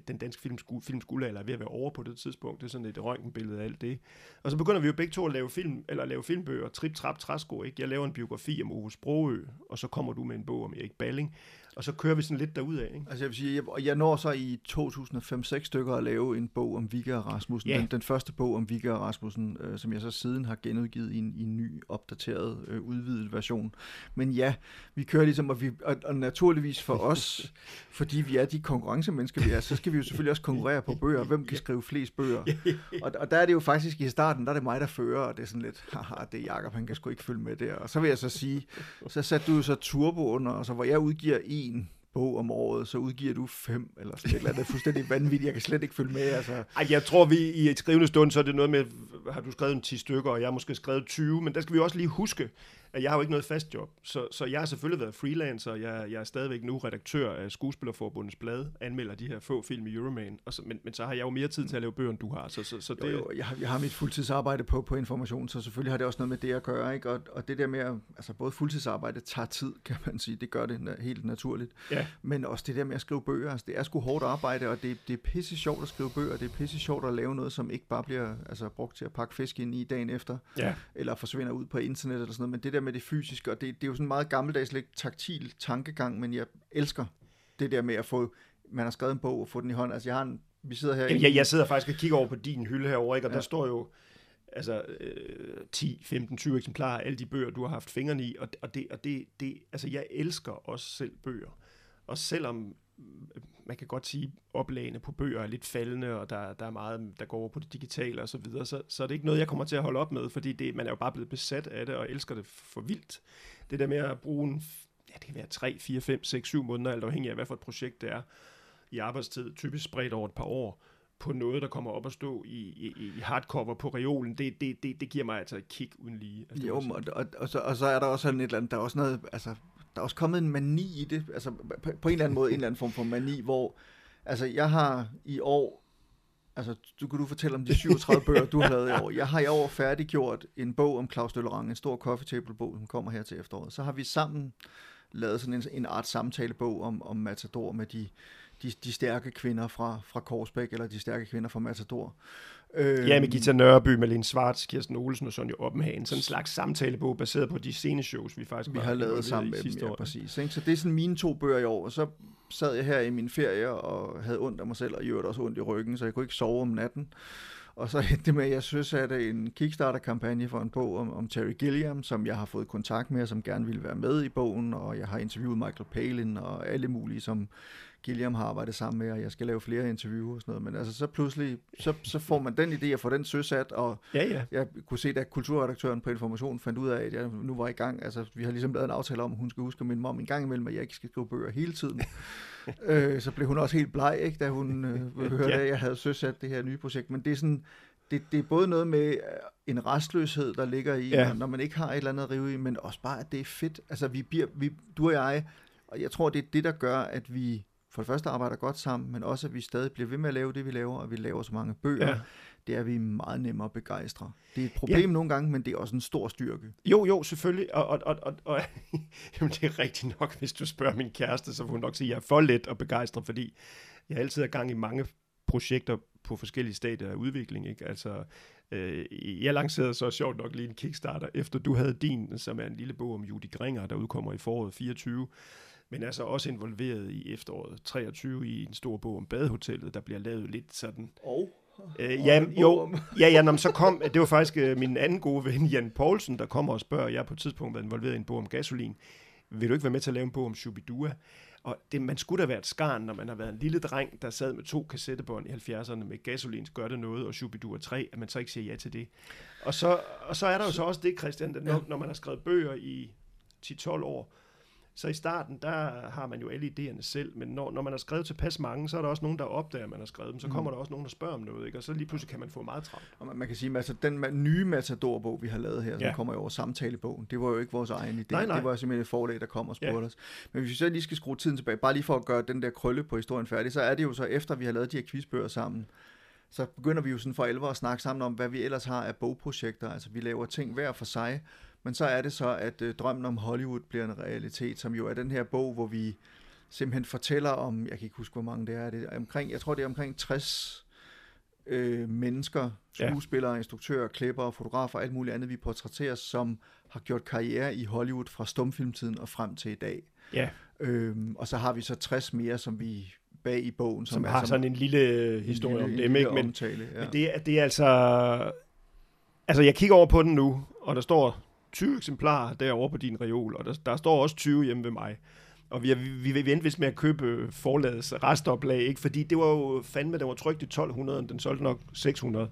den danske films, films guldalder er ved at være over på det tidspunkt. Det er sådan et røntgenbillede af alt det. Og så begynder vi jo begge to at lave film, eller lave filmbøger, trip, trap, træsko, ikke? Jeg laver en biografi om Ove Sprogø, og så kommer du med en bog om Erik Balling og så kører vi sådan lidt derud af. Ikke? Altså jeg vil sige, jeg, jeg når så i 2005-6 stykker at lave en bog om Vigga og Rasmussen. Ja. Den, den første bog om Vigga og Rasmussen, øh, som jeg så siden har genudgivet i en, i en ny, opdateret, øh, udvidet version. Men ja, vi kører ligesom, og, vi, og, og naturligvis for os, fordi vi er de konkurrencemennesker, vi er, så skal vi jo selvfølgelig også konkurrere på bøger. Hvem kan skrive flest bøger? Og, og der er det jo faktisk i starten, der er det mig, der fører, og det er sådan lidt, haha, det er Jacob, han kan sgu ikke følge med der. Og så vil jeg så sige, så satte du så turbo under, og så hvor jeg udgiver en en bog om året, så udgiver du fem, eller sådan et eller andet fuldstændig vanvittigt. Jeg kan slet ikke følge med. Altså. Ej, jeg tror, vi i et skrivende stund, så er det noget med, har du skrevet en 10 stykker, og jeg har måske skrevet 20, men der skal vi også lige huske, at jeg har jo ikke noget fast job, så, så jeg har selvfølgelig været freelancer, jeg, jeg er stadigvæk nu redaktør af Skuespillerforbundets blad, anmelder de her få film i Euroman, og så, men, men så har jeg jo mere tid til at lave bøger, end du har. Så, så, så det... jo, jo, jeg, har, jeg har mit fuldtidsarbejde på, på information, så selvfølgelig har det også noget med det at gøre, ikke? Og, og det der med, altså både fuldtidsarbejde tager tid, kan man sige, det gør det helt naturligt, ja. men også det der med at skrive bøger, altså det er sgu hårdt arbejde, og det, det er pisse sjovt at skrive bøger, det er pisse sjovt at lave noget, som ikke bare bliver altså, brugt til at pakke fisk ind i dagen efter, ja. eller forsvinder ud på internet eller sådan noget, men det der med det fysiske, og det, det er jo sådan en meget gammeldags, lidt taktil tankegang, men jeg elsker det der med at få, man har skrevet en bog og få den i hånden. Altså jeg har en, vi sidder her... Jeg, jeg sidder faktisk og kigger over på din hylde herovre, ikke? og ja. der står jo altså øh, 10, 15, 20 eksemplarer af alle de bøger, du har haft fingrene i, og, og, det, og det, det, altså jeg elsker også selv bøger. Og selvom man kan godt sige, oplagene på bøger er lidt faldende, og der, der er meget, der går over på det digitale og så videre, så, så er det ikke noget, jeg kommer til at holde op med, fordi det, man er jo bare blevet besat af det, og elsker det for vildt. Det der med at bruge en, ja, det kan være 3, 4, 5, 6, 7 måneder, alt afhængig af, hvad for et projekt det er, i arbejdstid, typisk spredt over et par år, på noget, der kommer op og stå i, i, i hardcover på reolen, det, det, det, det giver mig altså et kick uden lige. Altså, jo, og, og, og, så, og så er der også sådan et eller andet, der er også noget, altså der er også kommet en mani i det, altså på, på en eller anden måde, en eller anden form for mani, hvor, altså jeg har i år Altså, du kan du fortælle om de 37 bøger, du har lavet i år. Jeg har i år færdiggjort en bog om Claus Døllerang, en stor coffee table bog, som kommer her til efteråret. Så har vi sammen lavet sådan en, en art samtalebog om, om Matador med de, de, de stærke kvinder fra, fra Korsbæk, eller de stærke kvinder fra Matador. Øh, ja, med Gita Nørby, Malene Svarts, Kirsten Olsen og Sonja Oppenhagen. Sådan en slags samtalebog baseret på de sceneshows, vi faktisk vi har lavet sammen med dem. Ja, præcis. Ikke? Så det er sådan mine to bøger i år. Og så sad jeg her i min ferie og havde ondt af mig selv, og i øvrigt også ondt i ryggen, så jeg kunne ikke sove om natten. Og så endte det med, at jeg synes, at en Kickstarter-kampagne for en bog om, om Terry Gilliam, som jeg har fået kontakt med, og som gerne ville være med i bogen, og jeg har interviewet Michael Palin og alle mulige, som Gilliam har arbejdet sammen med, og jeg skal lave flere interviews og sådan noget. Men altså, så pludselig, så, så får man den idé at få den søsat, og ja, ja. jeg kunne se, at kulturredaktøren på Information fandt ud af, at jeg nu var i gang. Altså, vi har ligesom lavet en aftale om, at hun skal huske min mom en gang imellem, at jeg ikke skal skrive bøger hele tiden. øh, så blev hun også helt bleg, ikke, da hun øh, hørte, ja. at jeg havde søsat det her nye projekt. Men det er sådan, det, det er både noget med øh, en restløshed, der ligger i, ja. når man ikke har et eller andet at rive i, men også bare, at det er fedt. Altså, vi bliver, vi, du og jeg, og jeg tror, det er det, der gør, at vi for det første arbejder godt sammen, men også at vi stadig bliver ved med at lave det, vi laver, og vi laver så mange bøger. Ja. Det er vi meget nemmere at begejstre. Det er et problem ja. nogle gange, men det er også en stor styrke. Jo, jo, selvfølgelig. Og, og, og, og, og jamen, det er rigtigt nok, hvis du spørger min kæreste, så vil hun nok sige, at jeg er for let at begejstre, fordi jeg altid er gang i mange projekter på forskellige stadier af udvikling. Ikke? Altså, øh, jeg lancerede så sjovt nok lige en Kickstarter, efter du havde din, som er en lille bog om Judy Gringer, der udkommer i foråret 24 men altså også involveret i efteråret 23 i en stor bog om badehotellet, der bliver lavet lidt sådan... Og? Øh, ja, jo, ja, ja, når så kom, det var faktisk øh, min anden gode ven, Jan Poulsen, der kommer og spørger, jeg på et tidspunkt været involveret i en bog om gasolin, vil du ikke være med til at lave en bog om Shubidua? Og det, man skulle da være et skarn, når man har været en lille dreng, der sad med to kassettebånd i 70'erne med gasolins Gør det noget og Shubidua 3, at man så ikke siger ja til det. Og så, og så er der jo så også det, Christian, når, når man har skrevet bøger i 10-12 år, så i starten, der har man jo alle idéerne selv, men når, når man har skrevet tilpas mange, så er der også nogen, der opdager, at man har skrevet dem. Så kommer mm. der også nogen, der spørger om noget, ikke? og så lige pludselig kan man få meget travlt. Og man, man kan sige, at altså, den nye Matador-bog, vi har lavet her, som ja. kommer i over samtalebogen, det var jo ikke vores egen idé. Nej, nej. Det var simpelthen et forlag, der kom og spurgte ja. os. Men hvis vi så lige skal skrue tiden tilbage, bare lige for at gøre den der krølle på historien færdig, så er det jo så efter, vi har lavet de her quizbøger sammen, så begynder vi jo sådan for alvor at snakke sammen om, hvad vi ellers har af bogprojekter. Altså vi laver ting hver for sig, men så er det så, at øh, drømmen om Hollywood bliver en realitet, som jo er den her bog, hvor vi simpelthen fortæller om, jeg kan ikke huske, hvor mange det er, det er omkring, jeg tror, det er omkring 60 øh, mennesker, skuespillere, ja. instruktører, klipper, fotografer, alt muligt andet, vi portrætterer, som har gjort karriere i Hollywood fra stumfilmtiden og frem til i dag. Ja. Øhm, og så har vi så 60 mere, som vi bag i bogen. Som, som har som, sådan en lille historie en lille, om dem, ikke? Men, omtale, ja. men det, er, det er altså... Altså, jeg kigger over på den nu, og der står 20 eksemplarer derovre på din reol, og der, der står også 20 hjemme ved mig. Og vi, vi, vi vente vist med at købe forladets restoplag, ikke? fordi det var jo fandme, den var trygt i 1200, den solgte nok 600.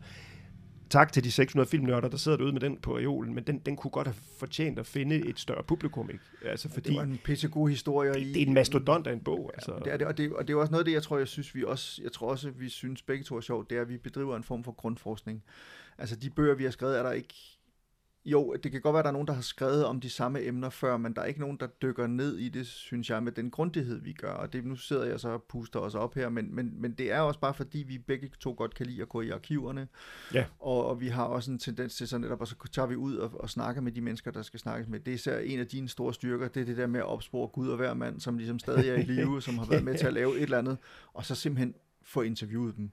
Tak til de 600 filmnørder, der sidder derude med den på reolen, men den, den kunne godt have fortjent at finde et større publikum. Ikke? Altså, fordi det var en pissegod historie. Det, det er en mastodont af en bog. Ja, altså. det er det, og, det, og det er også noget af det, jeg tror, jeg synes, vi også, jeg tror også, vi synes begge to er sjovt, det er, at vi bedriver en form for grundforskning. Altså de bøger, vi har skrevet, er der ikke jo, det kan godt være, at der er nogen, der har skrevet om de samme emner før, men der er ikke nogen, der dykker ned i det, synes jeg, med den grundighed, vi gør. Og det, nu sidder jeg så og puster os op her, men, men, men det er også bare fordi, vi begge to godt kan lide at gå i arkiverne. Ja. Og, og vi har også en tendens til sådan netop, og så tager vi ud og, og snakker med de mennesker, der skal snakkes med. Det er især en af dine store styrker, det er det der med at opspore Gud og hver mand, som ligesom stadig er i live, som har været med til at lave et eller andet, og så simpelthen få interviewet dem.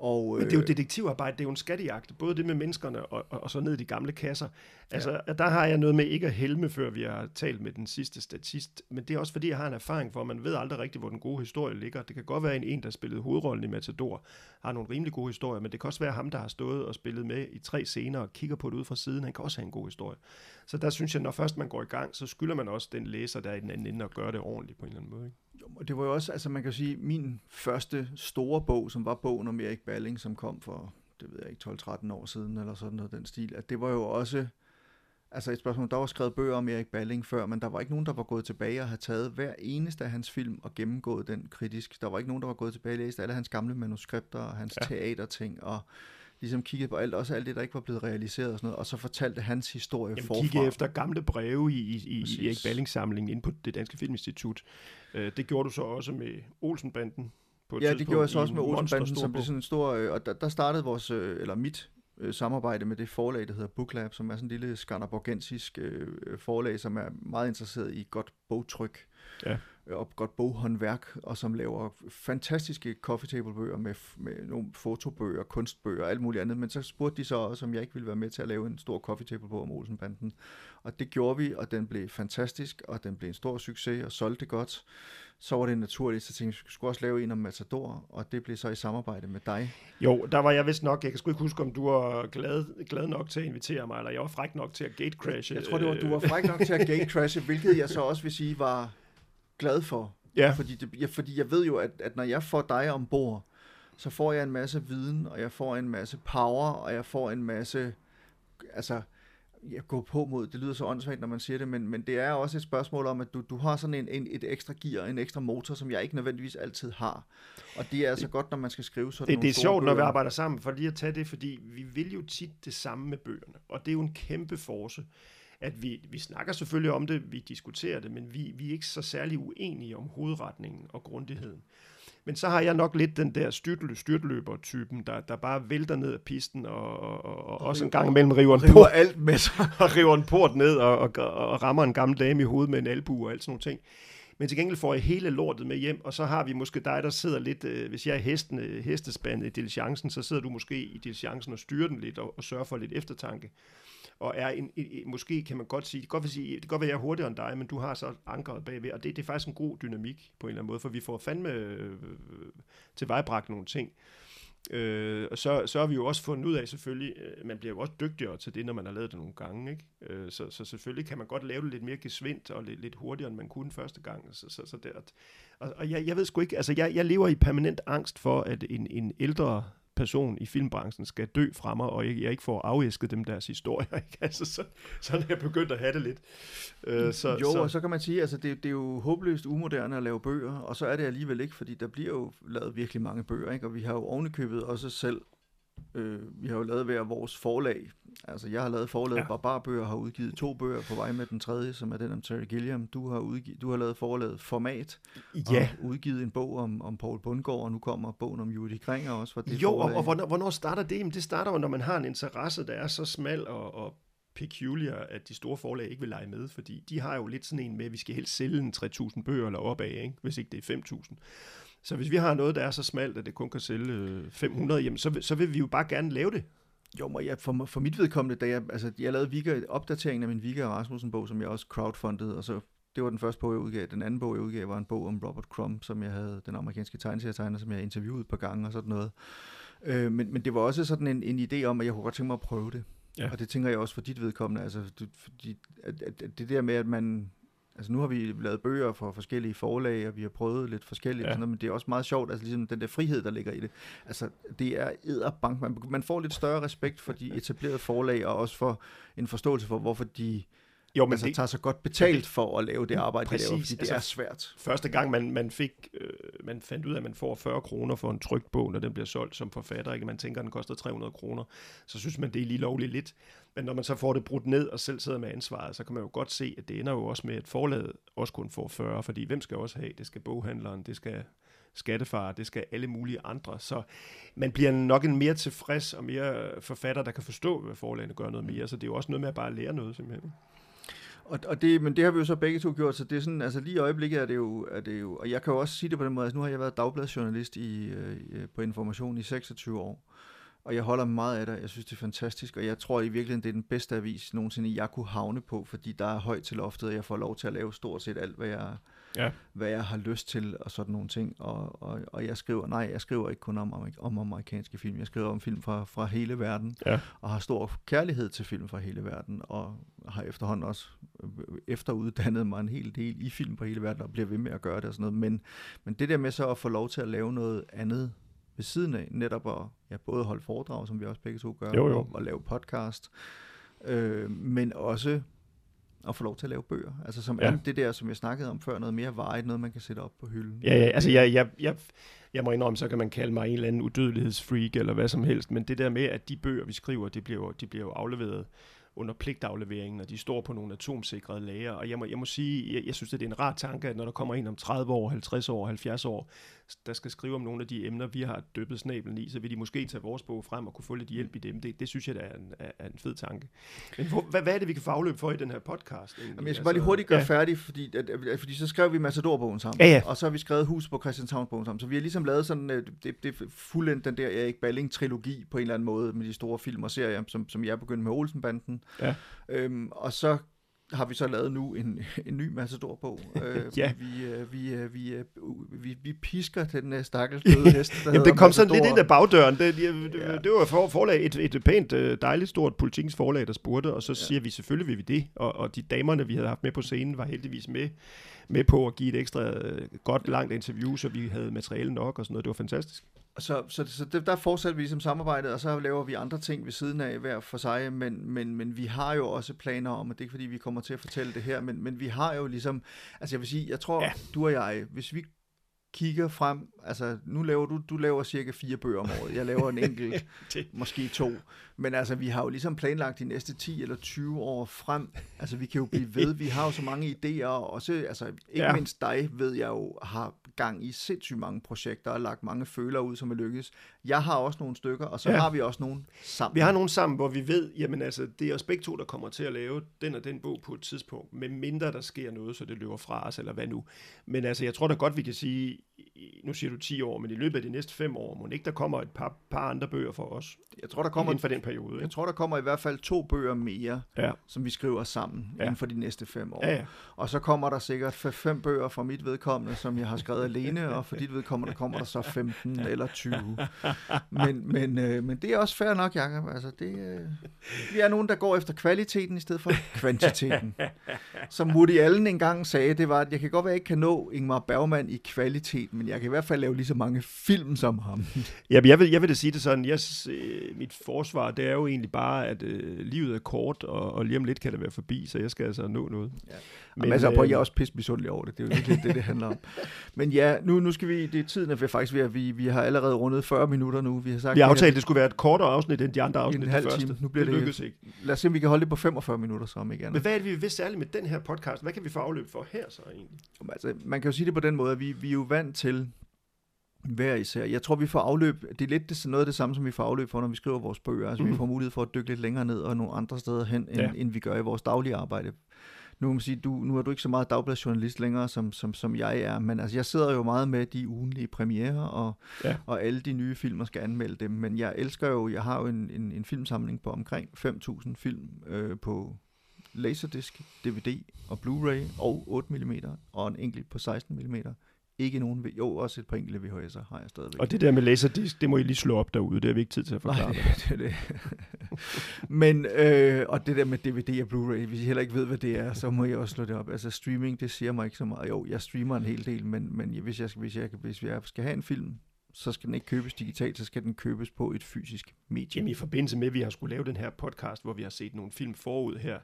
Og, Men det er jo øh, detektivarbejde, det er jo en skattejagt, både det med menneskerne og, og, og så ned i de gamle kasser. Altså, ja. der har jeg noget med ikke at helme, før vi har talt med den sidste statist, men det er også fordi, jeg har en erfaring for, at man ved aldrig rigtigt, hvor den gode historie ligger. Det kan godt være en, en der spillede hovedrollen i Matador, har nogle rimelig gode historier, men det kan også være ham, der har stået og spillet med i tre scener og kigger på det ud fra siden, han kan også have en god historie. Så der synes jeg, når først man går i gang, så skylder man også den læser, der er i den anden ende, at gøre det ordentligt på en eller anden måde. Ikke? Jo, det var jo også, altså man kan sige, min første store bog, som var bogen om Erik Balling, som kom for, det ved jeg ikke, 12-13 år siden, eller sådan noget den stil, at det var jo også, altså et spørgsmål, der var skrevet bøger om Erik Balling før, men der var ikke nogen, der var gået tilbage og havde taget hver eneste af hans film og gennemgået den kritisk. Der var ikke nogen, der var gået tilbage og læst alle hans gamle manuskripter og hans ja. teaterting og ligesom kiggede på alt, også alt det, der ikke var blevet realiseret og sådan noget, og så fortalte hans historie Jamen, forfra. Kigge efter gamle breve i, i, i, i Erik Ballings samling inde på det Danske Filminstitut. Øh, det gjorde du så også med Olsenbanden, på et Ja, det gjorde jeg så også med en Olsenbanden, som blev sådan en stor... Øh, og der, der startede vores, øh, eller mit øh, samarbejde med det forlag, der hedder Booklab, som er sådan en lille skanderborgensisk øh, forlag, som er meget interesseret i godt bogtryk Ja. Øh, og godt boghåndværk, og som laver fantastiske coffee table bøger med, med nogle fotobøger, kunstbøger og alt muligt andet. Men så spurgte de så også, om jeg ikke ville være med til at lave en stor coffee table bog om Olsenbanden. Og det gjorde vi, og den blev fantastisk, og den blev en stor succes og solgte godt. Så var det naturligt, så tænkte jeg, vi skulle også lave en om Matador, og det blev så i samarbejde med dig. Jo, der var jeg vist nok, jeg kan sgu ikke huske, om du var glad, glad nok til at invitere mig, eller jeg var fræk nok til at gatecrashe. Jeg tror, det var, du var fræk nok til at gatecrashe, hvilket jeg så også vil sige var glad for. Ja, Fordi, det, ja, fordi jeg ved jo, at, at når jeg får dig ombord, så får jeg en masse viden, og jeg får en masse power, og jeg får en masse, altså, jeg går på mod, det lyder så åndssvagt, når man siger det, men, men det er også et spørgsmål om, at du, du har sådan en, en, et ekstra gear, en ekstra motor, som jeg ikke nødvendigvis altid har. Og det er altså godt, når man skal skrive sådan det, nogle det er sjovt, når vi bøger. arbejder sammen, for lige at tage det, fordi vi vil jo tit det samme med bøgerne, og det er jo en kæmpe force, at vi, vi snakker selvfølgelig om det, vi diskuterer det, men vi, vi er ikke så særlig uenige om hovedretningen og grundigheden. Men så har jeg nok lidt den der styrtle, styrtløber-typen, der, der bare vælter ned af pisten, og, og, og, og også en gang imellem river en river port, alt med sig. og river en port ned og, og, og rammer en gammel dame i hovedet med en albu og alt sådan nogle ting. Men til gengæld får jeg hele lortet med hjem, og så har vi måske dig, der sidder lidt, øh, hvis jeg er hesten, øh, hestespandet i diligencen, så sidder du måske i diligencen og styrer den lidt og, og sørger for lidt eftertanke. Og er en, en, en, måske kan man godt sige, det kan godt, sige, det kan godt være, at jeg er hurtigere end dig, men du har så ankeret bagved, og det, det er faktisk en god dynamik på en eller anden måde, for vi får fandme øh, tilvejebragt nogle ting. Øh, og så, så har vi jo også fundet ud af selvfølgelig, øh, man bliver jo også dygtigere til det, når man har lavet det nogle gange. Ikke? Øh, så, så selvfølgelig kan man godt lave det lidt mere gesvindt og lidt, lidt hurtigere, end man kunne første gang. Så, så, så der, og, og jeg, jeg ved sgu ikke, altså jeg, jeg lever i permanent angst for, at en, en ældre person i filmbranchen skal dø fra mig, og jeg, jeg ikke får afæsket dem deres historier. Ikke? Altså, så, sådan er jeg begyndt at have det lidt. Øh, så, jo, så, og så kan man sige, altså det, det er jo håbløst umoderne at lave bøger, og så er det alligevel ikke, fordi der bliver jo lavet virkelig mange bøger, ikke? og vi har jo ovenikøbet også selv, øh, vi har jo lavet hver vores forlag. Altså jeg har lavet forlaget Ja. Barbarbøger, har udgivet to bøger på vej med den tredje, som er den om Terry Gilliam. Du har, udgivet, du har lavet forlaget Format, ja, og udgivet en bog om, om Paul Bundgaard, og nu kommer bogen om Judy Kringer også fra det Jo, og, forlag. og hvornår, hvornår starter det? Jamen, det starter jo, når man har en interesse, der er så smal og, og peculiar, at de store forlag ikke vil lege med, fordi de har jo lidt sådan en med, at vi skal helst sælge en 3.000 bøger eller opad, ikke? hvis ikke det er 5.000. Så hvis vi har noget, der er så smalt, at det kun kan sælge øh, 500, jamen, så, vil- så vil vi jo bare gerne lave det. Jo, men jeg, for, for mit vedkommende, da jeg, altså, jeg lavede Vika, opdateringen af min Vika og Rasmussen-bog, som jeg også crowdfundede, og så det var den første bog, jeg udgav. Den anden bog, jeg udgav, var en bog om Robert Crumb, som jeg havde, den amerikanske tegneserietegner, som jeg interviewede et par gange og sådan noget. Øh, men, men det var også sådan en, en idé om, at jeg kunne godt tænke mig at prøve det. Ja. Og det tænker jeg også for dit vedkommende. Altså, du, fordi, at, at, at det der med, at man... Altså nu har vi lavet bøger for forskellige forlag, og vi har prøvet lidt forskelligt, Ja. sådan noget, men det er også meget sjovt, altså ligesom den der frihed, der ligger i det. Altså det er edderbank. Man, man får lidt større respekt for de etablerede forlag, og også for en forståelse for, hvorfor de Jo, men altså, det, tager så godt betalt for at lave det arbejde, de laver, Præcis, fordi det altså- er svært. første gang man, man fik, øh, man fandt ud af, at man får 40 kroner for en trykt bog, når den bliver solgt som forfatter, ikke? man tænker, at den koster 300 kroner, så synes man, det er lige lovligt lidt. Men når man så får det brudt ned og selv sidder med ansvaret, så kan man jo godt se, at det ender jo også med, at forlaget også kun får 40, fordi hvem skal også have? Det skal boghandleren, det skal skattefar, det skal alle mulige andre. Så man bliver nok en mere tilfreds og mere forfatter, der kan forstå, hvad forlagene gør noget mere. Så det er jo også noget med at bare lære noget, simpelthen. Og, og det, men det har vi jo så begge to gjort, så det er sådan, altså lige i øjeblikket er det jo, er det jo og jeg kan jo også sige det på den måde, altså nu har jeg været dagbladsjournalist i, øh, på Information i 26 år, og jeg holder meget af det, jeg synes det er fantastisk, og jeg tror i virkeligheden, det er den bedste avis nogensinde, jeg kunne havne på, fordi der er højt til loftet, og jeg får lov til at lave stort set alt, hvad jeg, Ja. hvad jeg har lyst til, og sådan nogle ting, og, og, og jeg skriver, nej, jeg skriver ikke kun om, amerik- om amerikanske film, jeg skriver om film fra, fra hele verden, Ja. og har stor kærlighed til film fra hele verden, og har efterhånden også øh, efteruddannet mig en hel del i film fra hele verden, og bliver ved med at gøre det og sådan noget. Men, men det der med så at få lov til at lave noget andet ved siden af, netop at ja, både holde foredrag, som vi også begge to gør, Jo, jo. Og, og lave podcast, øh, men også at få lov til at lave bøger. Altså som Ja. det der, som jeg snakkede om før, noget mere vejet, noget man kan sætte op på hylden. Ja, ja, altså jeg, jeg, jeg, jeg må indrømme, så kan man kalde mig en eller anden udødelighedsfreak eller hvad som helst, men det der med, at de bøger, vi skriver, de bliver jo, de bliver jo afleveret under pligtafleveringen, og de står på nogle atomsikrede lager, og jeg må, jeg må sige, jeg, jeg synes, at det er en rar tanke, at når der kommer en om 30 år, 50 år, 70 år, der skal skrive om nogle af de emner, vi har døbet snablen i, så vil de måske tage vores bog frem og kunne få lidt hjælp i dem. Det, det synes jeg, der er en, er en fed tanke. Men hvor, hvad, hvad er det, vi kan få afløb for i den her podcast? Egentlig? Jamen, jeg skal bare lige hurtigt gøre ja. færdig, fordi, at, at, fordi så skrev vi Matador-bogen sammen, Ja, ja. og så har vi skrevet Hus på Christianshavn-bogen sammen. Så vi har ligesom lavet sådan, øh, det, det fuldendt den der Erik Balling-trilogi på en eller anden måde, med de store film og serier, som, som jeg begyndte med Olsenbanden. Ja. Øhm, og så har vi så lavet nu en, en ny Matador-bog. Øh, Ja. Vi, øh, vi, øh, vi, øh, vi, vi pisker den øh, stakkels døde hest, der Jamen, det kom sådan Matador. lidt ind af bagdøren. Det, det, det, Ja. det var for, forlag, et, et pænt, øh, dejligt stort politikens forlag, der spurgte, og så Ja. siger vi, selvfølgelig vil vi det. Og, og de damerne, vi havde haft med på scenen, var heldigvis med, med på at give et ekstra øh, godt, langt interview, så vi havde materiale nok og sådan noget. Det var fantastisk. Så, så, så det, der fortsætter vi ligesom samarbejdet, og så laver vi andre ting ved siden af hver for sig, men, men, men vi har jo også planer om, og det er ikke fordi, vi kommer til at fortælle det her, men, men vi har jo ligesom, altså jeg vil sige, jeg tror, Ja. du og jeg, hvis vi kigger frem, altså nu laver du, du laver cirka fire bøger om året, jeg laver en enkelt, måske to, men altså vi har jo ligesom planlagt de næste 10 eller 20 år frem, altså vi kan jo blive ved, vi har jo så mange idéer, og også, altså ikke Ja. mindst dig ved jeg jo, har gang i sindssygt mange projekter, og lagt mange føler ud, som er lykkes. Jeg har også nogle stykker, og så Ja. har vi også nogle sammen. Vi har nogen sammen, hvor vi ved, jamen altså, det er os begge to, der kommer til at lave den og den bog på et tidspunkt, med mindre der sker noget, så det løber fra os, eller hvad nu. Men altså, jeg tror da godt, vi kan sige, nu siger du 10 år, men i løbet af de næste 5 år, må ikke der kommer et par, par andre bøger for os, jeg tror, der kommer inden for den periode. jeg Ikke? tror, der kommer i hvert fald to bøger mere, Ja. som vi skriver sammen Ja. inden for de næste fem år. Ja, ja. Og så kommer der sikkert fem bøger fra mit vedkommende, som jeg har skrevet alene, og for dit vedkommende kommer der så 15 eller 20. Men, men, øh, men det er også fair nok, Jacob. Altså, det, øh, vi er nogen, der går efter kvaliteten i stedet for kvantiteten. Som Woody Allen engang sagde, det var, at jeg kan godt være, at jeg ikke kan nå Ingmar Bergman i kvalitet, men jeg kan i hvert fald lave lige så mange film som ham. Ja, men jeg vil, jeg vil da sige det sådan, jeg, øh, mit forsvar, det er jo egentlig bare, at øh, livet er kort, og, og lige om lidt kan det være forbi, så jeg skal altså nå noget. Ja. Men, Men, altså, prøv, øh, jeg er også pisse misundelig over det. Det er jo virkelig det, det handler om. Men ja, nu, nu skal vi, det er tiden er ved- faktisk ved, at vi, vi har allerede rundet 40 minutter nu. Vi har sagt, Vi har det her- aftalt, at det skulle være et kortere afsnit end de andre afsnit, en det halv første. time. Nu bliver det det- lykkedes ikke. Lad os se, om vi kan holde det på 45 minutter, så om ikke andet. Men hvad er det, vi vil særligt med den her podcast? Hvad kan vi få afløb for her så egentlig? Altså, man kan jo sige det på den måde, at vi, vi er jo vant til hver især. Jeg tror, vi får afløb, det er lidt det, noget af det samme, som vi får afløb for, når vi skriver vores bøger. Altså, Mhm. vi får mulighed for at dykke lidt længere ned og nogle andre steder hen, end, Ja. ja. end vi gør i vores daglige arbejde. Nu kan man sige, du, nu er du ikke så meget dagbladsjournalist længere, som, som, som jeg er, men altså, jeg sidder jo meget med de ugenlige premiere, og, Ja. og alle de nye film, og skal anmelde dem. Men jeg elsker jo, jeg har jo en, en, en filmsamling på omkring 5.000 film øh, på Laserdisc, DVD og Blu-ray og 8 mm, og en enkelt på 16 mm. Ikke nogen, jo også et par enkelte VHS'er har jeg stadigvæk. Og det der med laserdisc, det må I lige slå op derude. Det har vi ikke tid til at forklare. Nej, det, det, det. Men, øh, og det der med DVD og Bluray, hvis I heller ikke ved, hvad det er, så må jeg også slå det op. Altså streaming, det siger mig ikke så meget. Jo, jeg streamer en hel del, men, men hvis, jeg, skal- hvis, jeg, hvis jeg skal have en film, så skal den ikke købes digitalt, så skal den købes på et fysisk medie. Jamen i forbindelse med, at vi har skulle lave den her podcast, hvor vi har set nogle film forud her,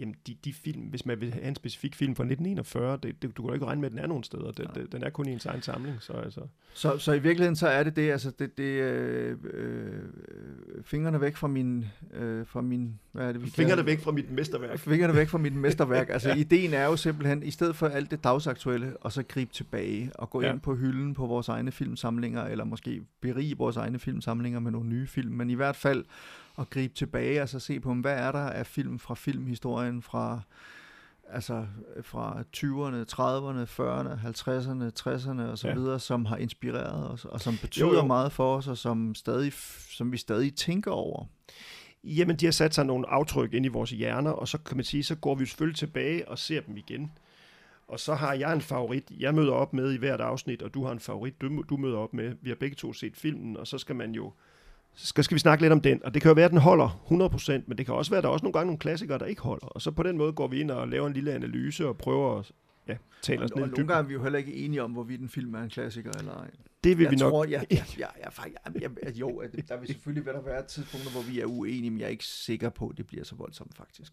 jamen de, de film, hvis man vil have en specifik film fra 1941, det, det, du kan jo ikke regne med, at den er nogen steder. Den, Nej. den, den er kun i ens egen samling, så altså... Så, så i virkeligheden, så er det det, altså det, det øh, øh, fingrene væk fra min, øh, fra min, hvad er det, vi kalder Fingrene det? væk fra mit mesterværk. Fingrene væk fra mit mesterværk. Altså, ideen er jo simpelthen, i stedet for alt det dagsaktuelle, og så gribe tilbage og gå Ja. ja. ind på hylden på vores egne filmsamlinger, eller måske berige vores egne filmsamlinger med nogle nye film, men i hvert fald at gribe tilbage og så se på, hvad er der af film fra filmhistorien fra altså fra 20'erne, 30'erne, 40'erne, 50'erne, 60'erne og så Ja. videre, som har inspireret os, og som betyder Jo, jo, meget for os, og som, stadig, som vi stadig tænker over. Jamen, de har sat sig nogle aftryk ind i vores hjerner, og så kan man sige, så går vi selvfølgelig tilbage og ser dem igen. Og så har jeg en favorit, jeg møder op med i hvert afsnit, og du har en favorit, du, du møder op med. Vi har begge to set filmen, og så skal man jo så skal, vi snakke lidt om den. Og det kan jo være, at den holder 100%, men det kan også være, at der er også nogle gange nogle klassikere, der ikke holder. Og så på den måde går vi ind og laver en lille analyse og prøver at ja, tale Og, os og ned i nogle gange er vi jo heller ikke enige om, hvorvidt en film er en klassiker eller ej. Det vil jeg vi nok... tror, jeg, jeg, jeg, jeg, faktisk, jeg, jeg, jeg, jo, at der vil selvfølgelig være, der være tidspunkter, hvor vi er uenige, men jeg er ikke sikker på, at det bliver så voldsomt faktisk.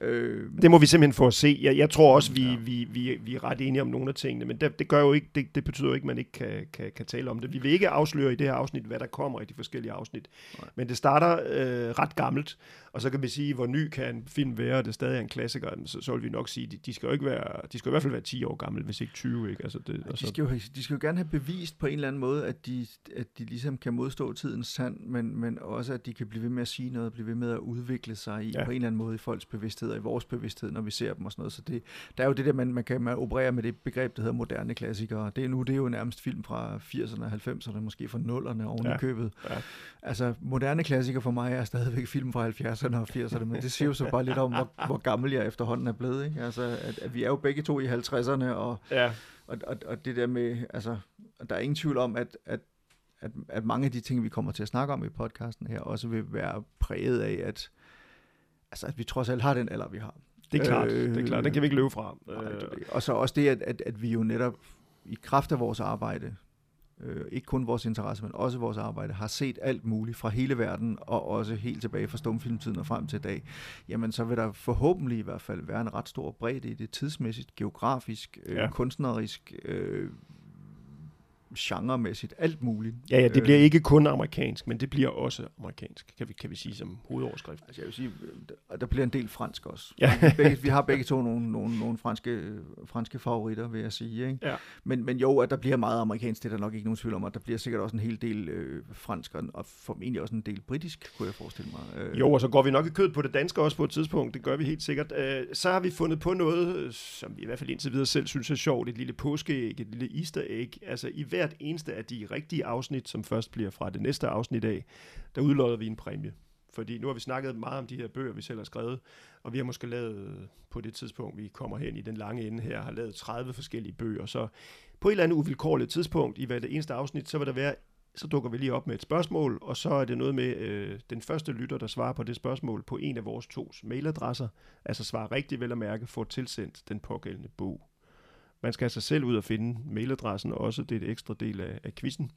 Øh, Det må vi simpelthen få at se. Jeg, jeg tror også, vi, Ja. vi, vi, vi er ret enige om nogle af tingene, men det, det gør jo ikke, det, det betyder jo ikke, at man ikke kan, kan, kan tale om det. Vi vil ikke afsløre i det her afsnit, hvad der kommer i de forskellige afsnit. Nej. Men det starter øh, ret gammelt, Og så kan vi sige, hvor ny kan en film være, og det stadig er en klassiker, så, så vil vi nok sige, de, de skal jo ikke være, de skal i hvert fald være 10 år gamle, hvis ikke 20, ikke? Altså det, de, skal jo, de skal jo gerne have bevist på en eller anden måde, at de, at de ligesom kan modstå tidens sand, men, men også at de kan blive ved med at sige noget, blive ved med at udvikle sig i, ja. på en eller anden måde i folks bevidsthed og i vores bevidsthed, når vi ser dem og sådan noget. Så det, der er jo det der, man, man kan man operere med det begreb, der hedder moderne klassikere. Det er nu, det er jo nærmest film fra 80'erne og 90'erne, måske fra 0'erne oven ja. i købet. Ja. Altså, moderne klassikere for mig er stadigvæk film fra 70'erne og 80'erne, men det siger jo så bare lidt om, hvor, hvor gammel jeg efterhånden er blevet. Ikke? Altså, at, at vi er jo begge to i 50'erne, og, ja. og, og, og det der med, altså, der er ingen tvivl om, at, at at, at mange af de ting, vi kommer til at snakke om i podcasten her, også vil være præget af, at, altså, at vi trods alt har den alder, vi har. Det er klart, øh, det er klart. Den kan vi ikke løbe fra. Nej, det det. Og så også det, at, at, at vi jo netop i kraft af vores arbejde, øh, ikke kun vores interesse, men også vores arbejde, har set alt muligt fra hele verden, og også helt tilbage fra stumfilmtiden og frem til i dag, jamen så vil der forhåbentlig i hvert fald være en ret stor bredde i det tidsmæssigt, geografisk, øh, ja. kunstnerisk, øh, genremæssigt, alt muligt. Ja, ja, det bliver øh, ikke kun amerikansk, men det bliver også amerikansk, kan vi, kan vi sige som hovedoverskrift. Altså jeg vil sige, der, der bliver en del fransk også. Ja. vi, begge, vi har begge to nogle, nogle, nogle franske, franske favoritter, vil jeg sige. Ikke? Ja. Men, men jo, at der bliver meget amerikansk, det er der nok ikke nogen tvivl om, og der bliver sikkert også en hel del øh, fransk, og formentlig også en del britisk, kunne jeg forestille mig. Øh. Jo, og så går vi nok i kød på det danske også på et tidspunkt, det gør vi helt sikkert. Øh, så har vi fundet på noget, som vi i hvert fald indtil videre selv synes er sjovt, et lille påskeæg, et lille easter egg. Altså i hver hvert eneste af de rigtige afsnit, som først bliver fra det næste afsnit af, der udlodder vi en præmie. Fordi nu har vi snakket meget om de her bøger, vi selv har skrevet, og vi har måske lavet, på det tidspunkt, vi kommer hen i den lange ende her, har lavet 30 forskellige bøger. Så på et eller andet uvilkårligt tidspunkt i hvert det eneste afsnit, så vil der være så dukker vi lige op med et spørgsmål, og så er det noget med øh, den første lytter, der svarer på det spørgsmål på en af vores to mailadresser, altså svarer rigtigt vel at mærke, får tilsendt den pågældende bog. Man skal altså selv ud og finde mailadressen også. Det er et ekstra del af, af quizzen.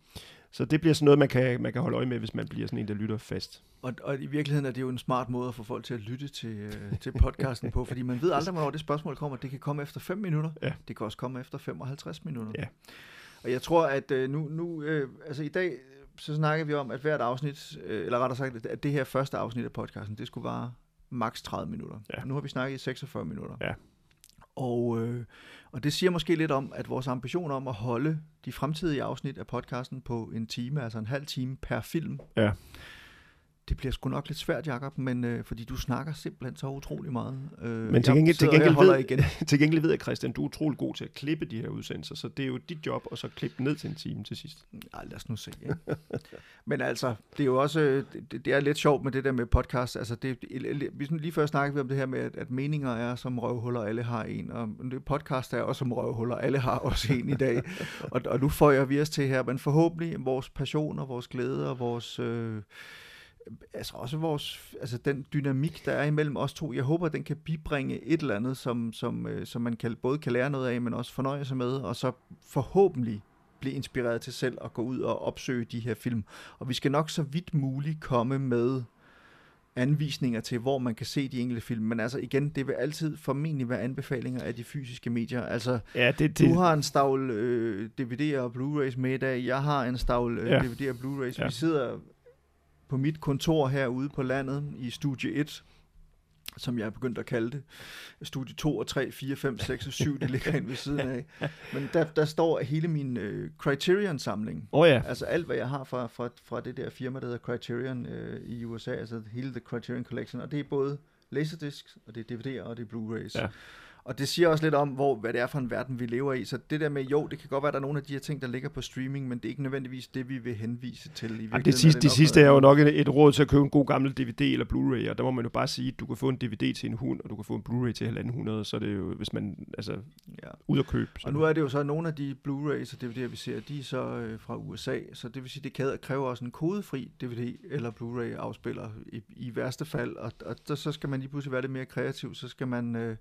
Så det bliver sådan noget, man kan, man kan holde øje med, hvis man bliver sådan en, der lytter fast. Og, og i virkeligheden er det jo en smart måde at få folk til at lytte til, øh, til podcasten på, fordi man ved aldrig, hvornår det spørgsmål kommer. Det kan komme efter 5 minutter. Ja. Det kan også komme efter 55 minutter. Ja. Og jeg tror, at øh, nu, nu øh, altså i dag, så snakker vi om, at hvert afsnit, øh, eller rettere sagt, at det her første afsnit af podcasten, det skulle vare maks 30 minutter. Ja. Og nu har vi snakket i 46 minutter. Ja. Og, øh, og det siger måske lidt om, at vores ambition om at holde de fremtidige afsnit af podcasten på en time, altså en halv time per film, ja det bliver sgu nok lidt svært, Jacob, men øh, fordi du snakker simpelthen så utrolig meget. Øh, men til gengæld, til, gengæld ved, igen. til gengæld ved jeg, Christian, du er utrolig god til at klippe de her udsendelser, så det er jo dit job at så klippe ned til en time til sidst. Ja, lad os nu se. Ja. men altså, det er jo også, det, det er lidt sjovt med det der med podcast. Altså, det, vi lige før snakkede vi om det her med, at, at meninger er som røvhuller, alle har en, og det podcast er også som røvhuller, alle har også en i dag. og, og nu får jeg vi os til her, men forhåbentlig vores passion og vores glæde og vores... Øh, altså også vores, altså den dynamik, der er imellem os to, jeg håber, den kan bibringe et eller andet, som, som, øh, som man kan, både kan lære noget af, men også fornøje sig med, og så forhåbentlig blive inspireret til selv at gå ud og opsøge de her film. Og vi skal nok så vidt muligt komme med anvisninger til, hvor man kan se de enkelte film. Men altså igen, det vil altid formentlig være anbefalinger af de fysiske medier. Altså, ja, det, det... du har en stavl øh, DVD'er og Blu-rays med i dag, jeg har en stavl øh, ja. DVD'er og Blu-rays. Ja. Vi sidder på mit kontor herude på landet i studie 1, som jeg er begyndt at kalde det. Studie 2 og 3, 4, 5, 6 og 7, det ligger ind ved siden af. Men der, der står hele min øh, Criterion-samling. Oh ja. Altså alt, hvad jeg har fra, fra, fra det der firma, der hedder Criterion øh, i USA, altså hele The Criterion Collection, og det er både Laserdisc, og det er DVD'er, og det er Blu-rays. Ja. Og det siger også lidt om, hvor, hvad det er for en verden, vi lever i. Så det der med, jo, det kan godt være, at der er nogle af de her ting, der ligger på streaming, men det er ikke nødvendigvis det, vi vil henvise til. I det sidste, det, det sidste er jo nok et, et råd til at købe en god gammel DVD eller Blu-ray, og der må man jo bare sige, at du kan få en DVD til en hund, og du kan få en Blu-ray til 1.500, så det er jo, hvis man, altså, ja. ud at købe. Så. Og nu er det jo så, at nogle af de Blu-rays og DVD'er, vi ser, de er så øh, fra USA, så det vil sige, det kræver også en kodefri DVD eller Blu-ray afspiller i, i værste fald, og, og der, så skal man lige pludselig være lidt mere kreativ, så skal man øh,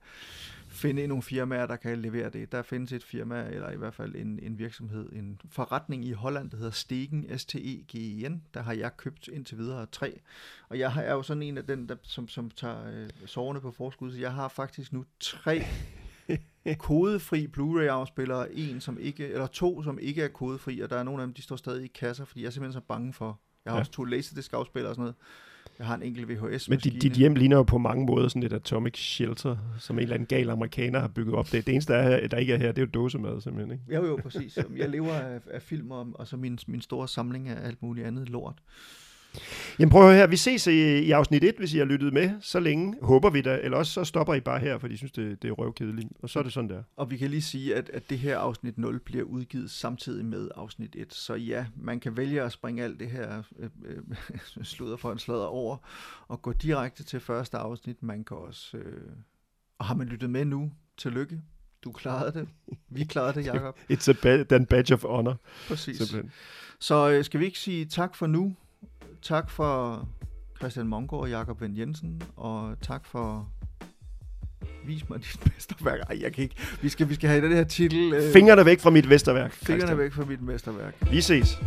finde nogle firmaer, der kan levere det. Der findes et firma, eller i hvert fald en, en virksomhed, en forretning i Holland, der hedder Stegen, S-T-E-G-E-N. Der har jeg købt indtil videre tre. Og jeg er jo sådan en af den, der, som, som tager øh, soverne på forskud, så jeg har faktisk nu tre kodefri Blu-ray-afspillere, en som ikke, eller to, som ikke er kodefri, og der er nogle af dem, de står stadig i kasser, fordi jeg er simpelthen så bange for. Jeg har ja. også to Laserdisc-afspillere og sådan noget Jeg har en enkelt VHS Men dit, dit hjem ligner jo på mange måder sådan et atomic shelter, som en eller anden gal amerikaner har bygget op. Det, det eneste, der, er, der ikke er her, det er jo dåsemad simpelthen. Ikke? Jo, jo, præcis. Jeg lever af, af film og, og så min, min store samling af alt muligt andet lort. Jamen prøv at her, vi ses i, i afsnit 1, hvis I har lyttet med så længe. Håber vi da, eller også så stopper I bare her, for de synes, det, det er røvkedeligt. Og så er det sådan der. Og vi kan lige sige, at, at det her afsnit 0 bliver udgivet samtidig med afsnit 1. Så ja, man kan vælge at springe alt det her øh, øh, sludder for en sladder over og gå direkte til første afsnit. Man kan også... Øh, og har man lyttet med nu, tillykke. Du klarede det. Vi klarede det, Jacob. It's a ba- den badge of honor. Præcis. Simpelthen. Så øh, skal vi ikke sige tak for nu? Tak for Christian Mongård og Jakob Vendt Jensen, og tak for Vis mig dit mesterværk. Ej, jeg kan ikke. Vi skal, vi skal have den her titel. Øh, Fingrene væk fra mit vesterværk. fingrene Christian. væk fra mit mesterværk. Vi ses.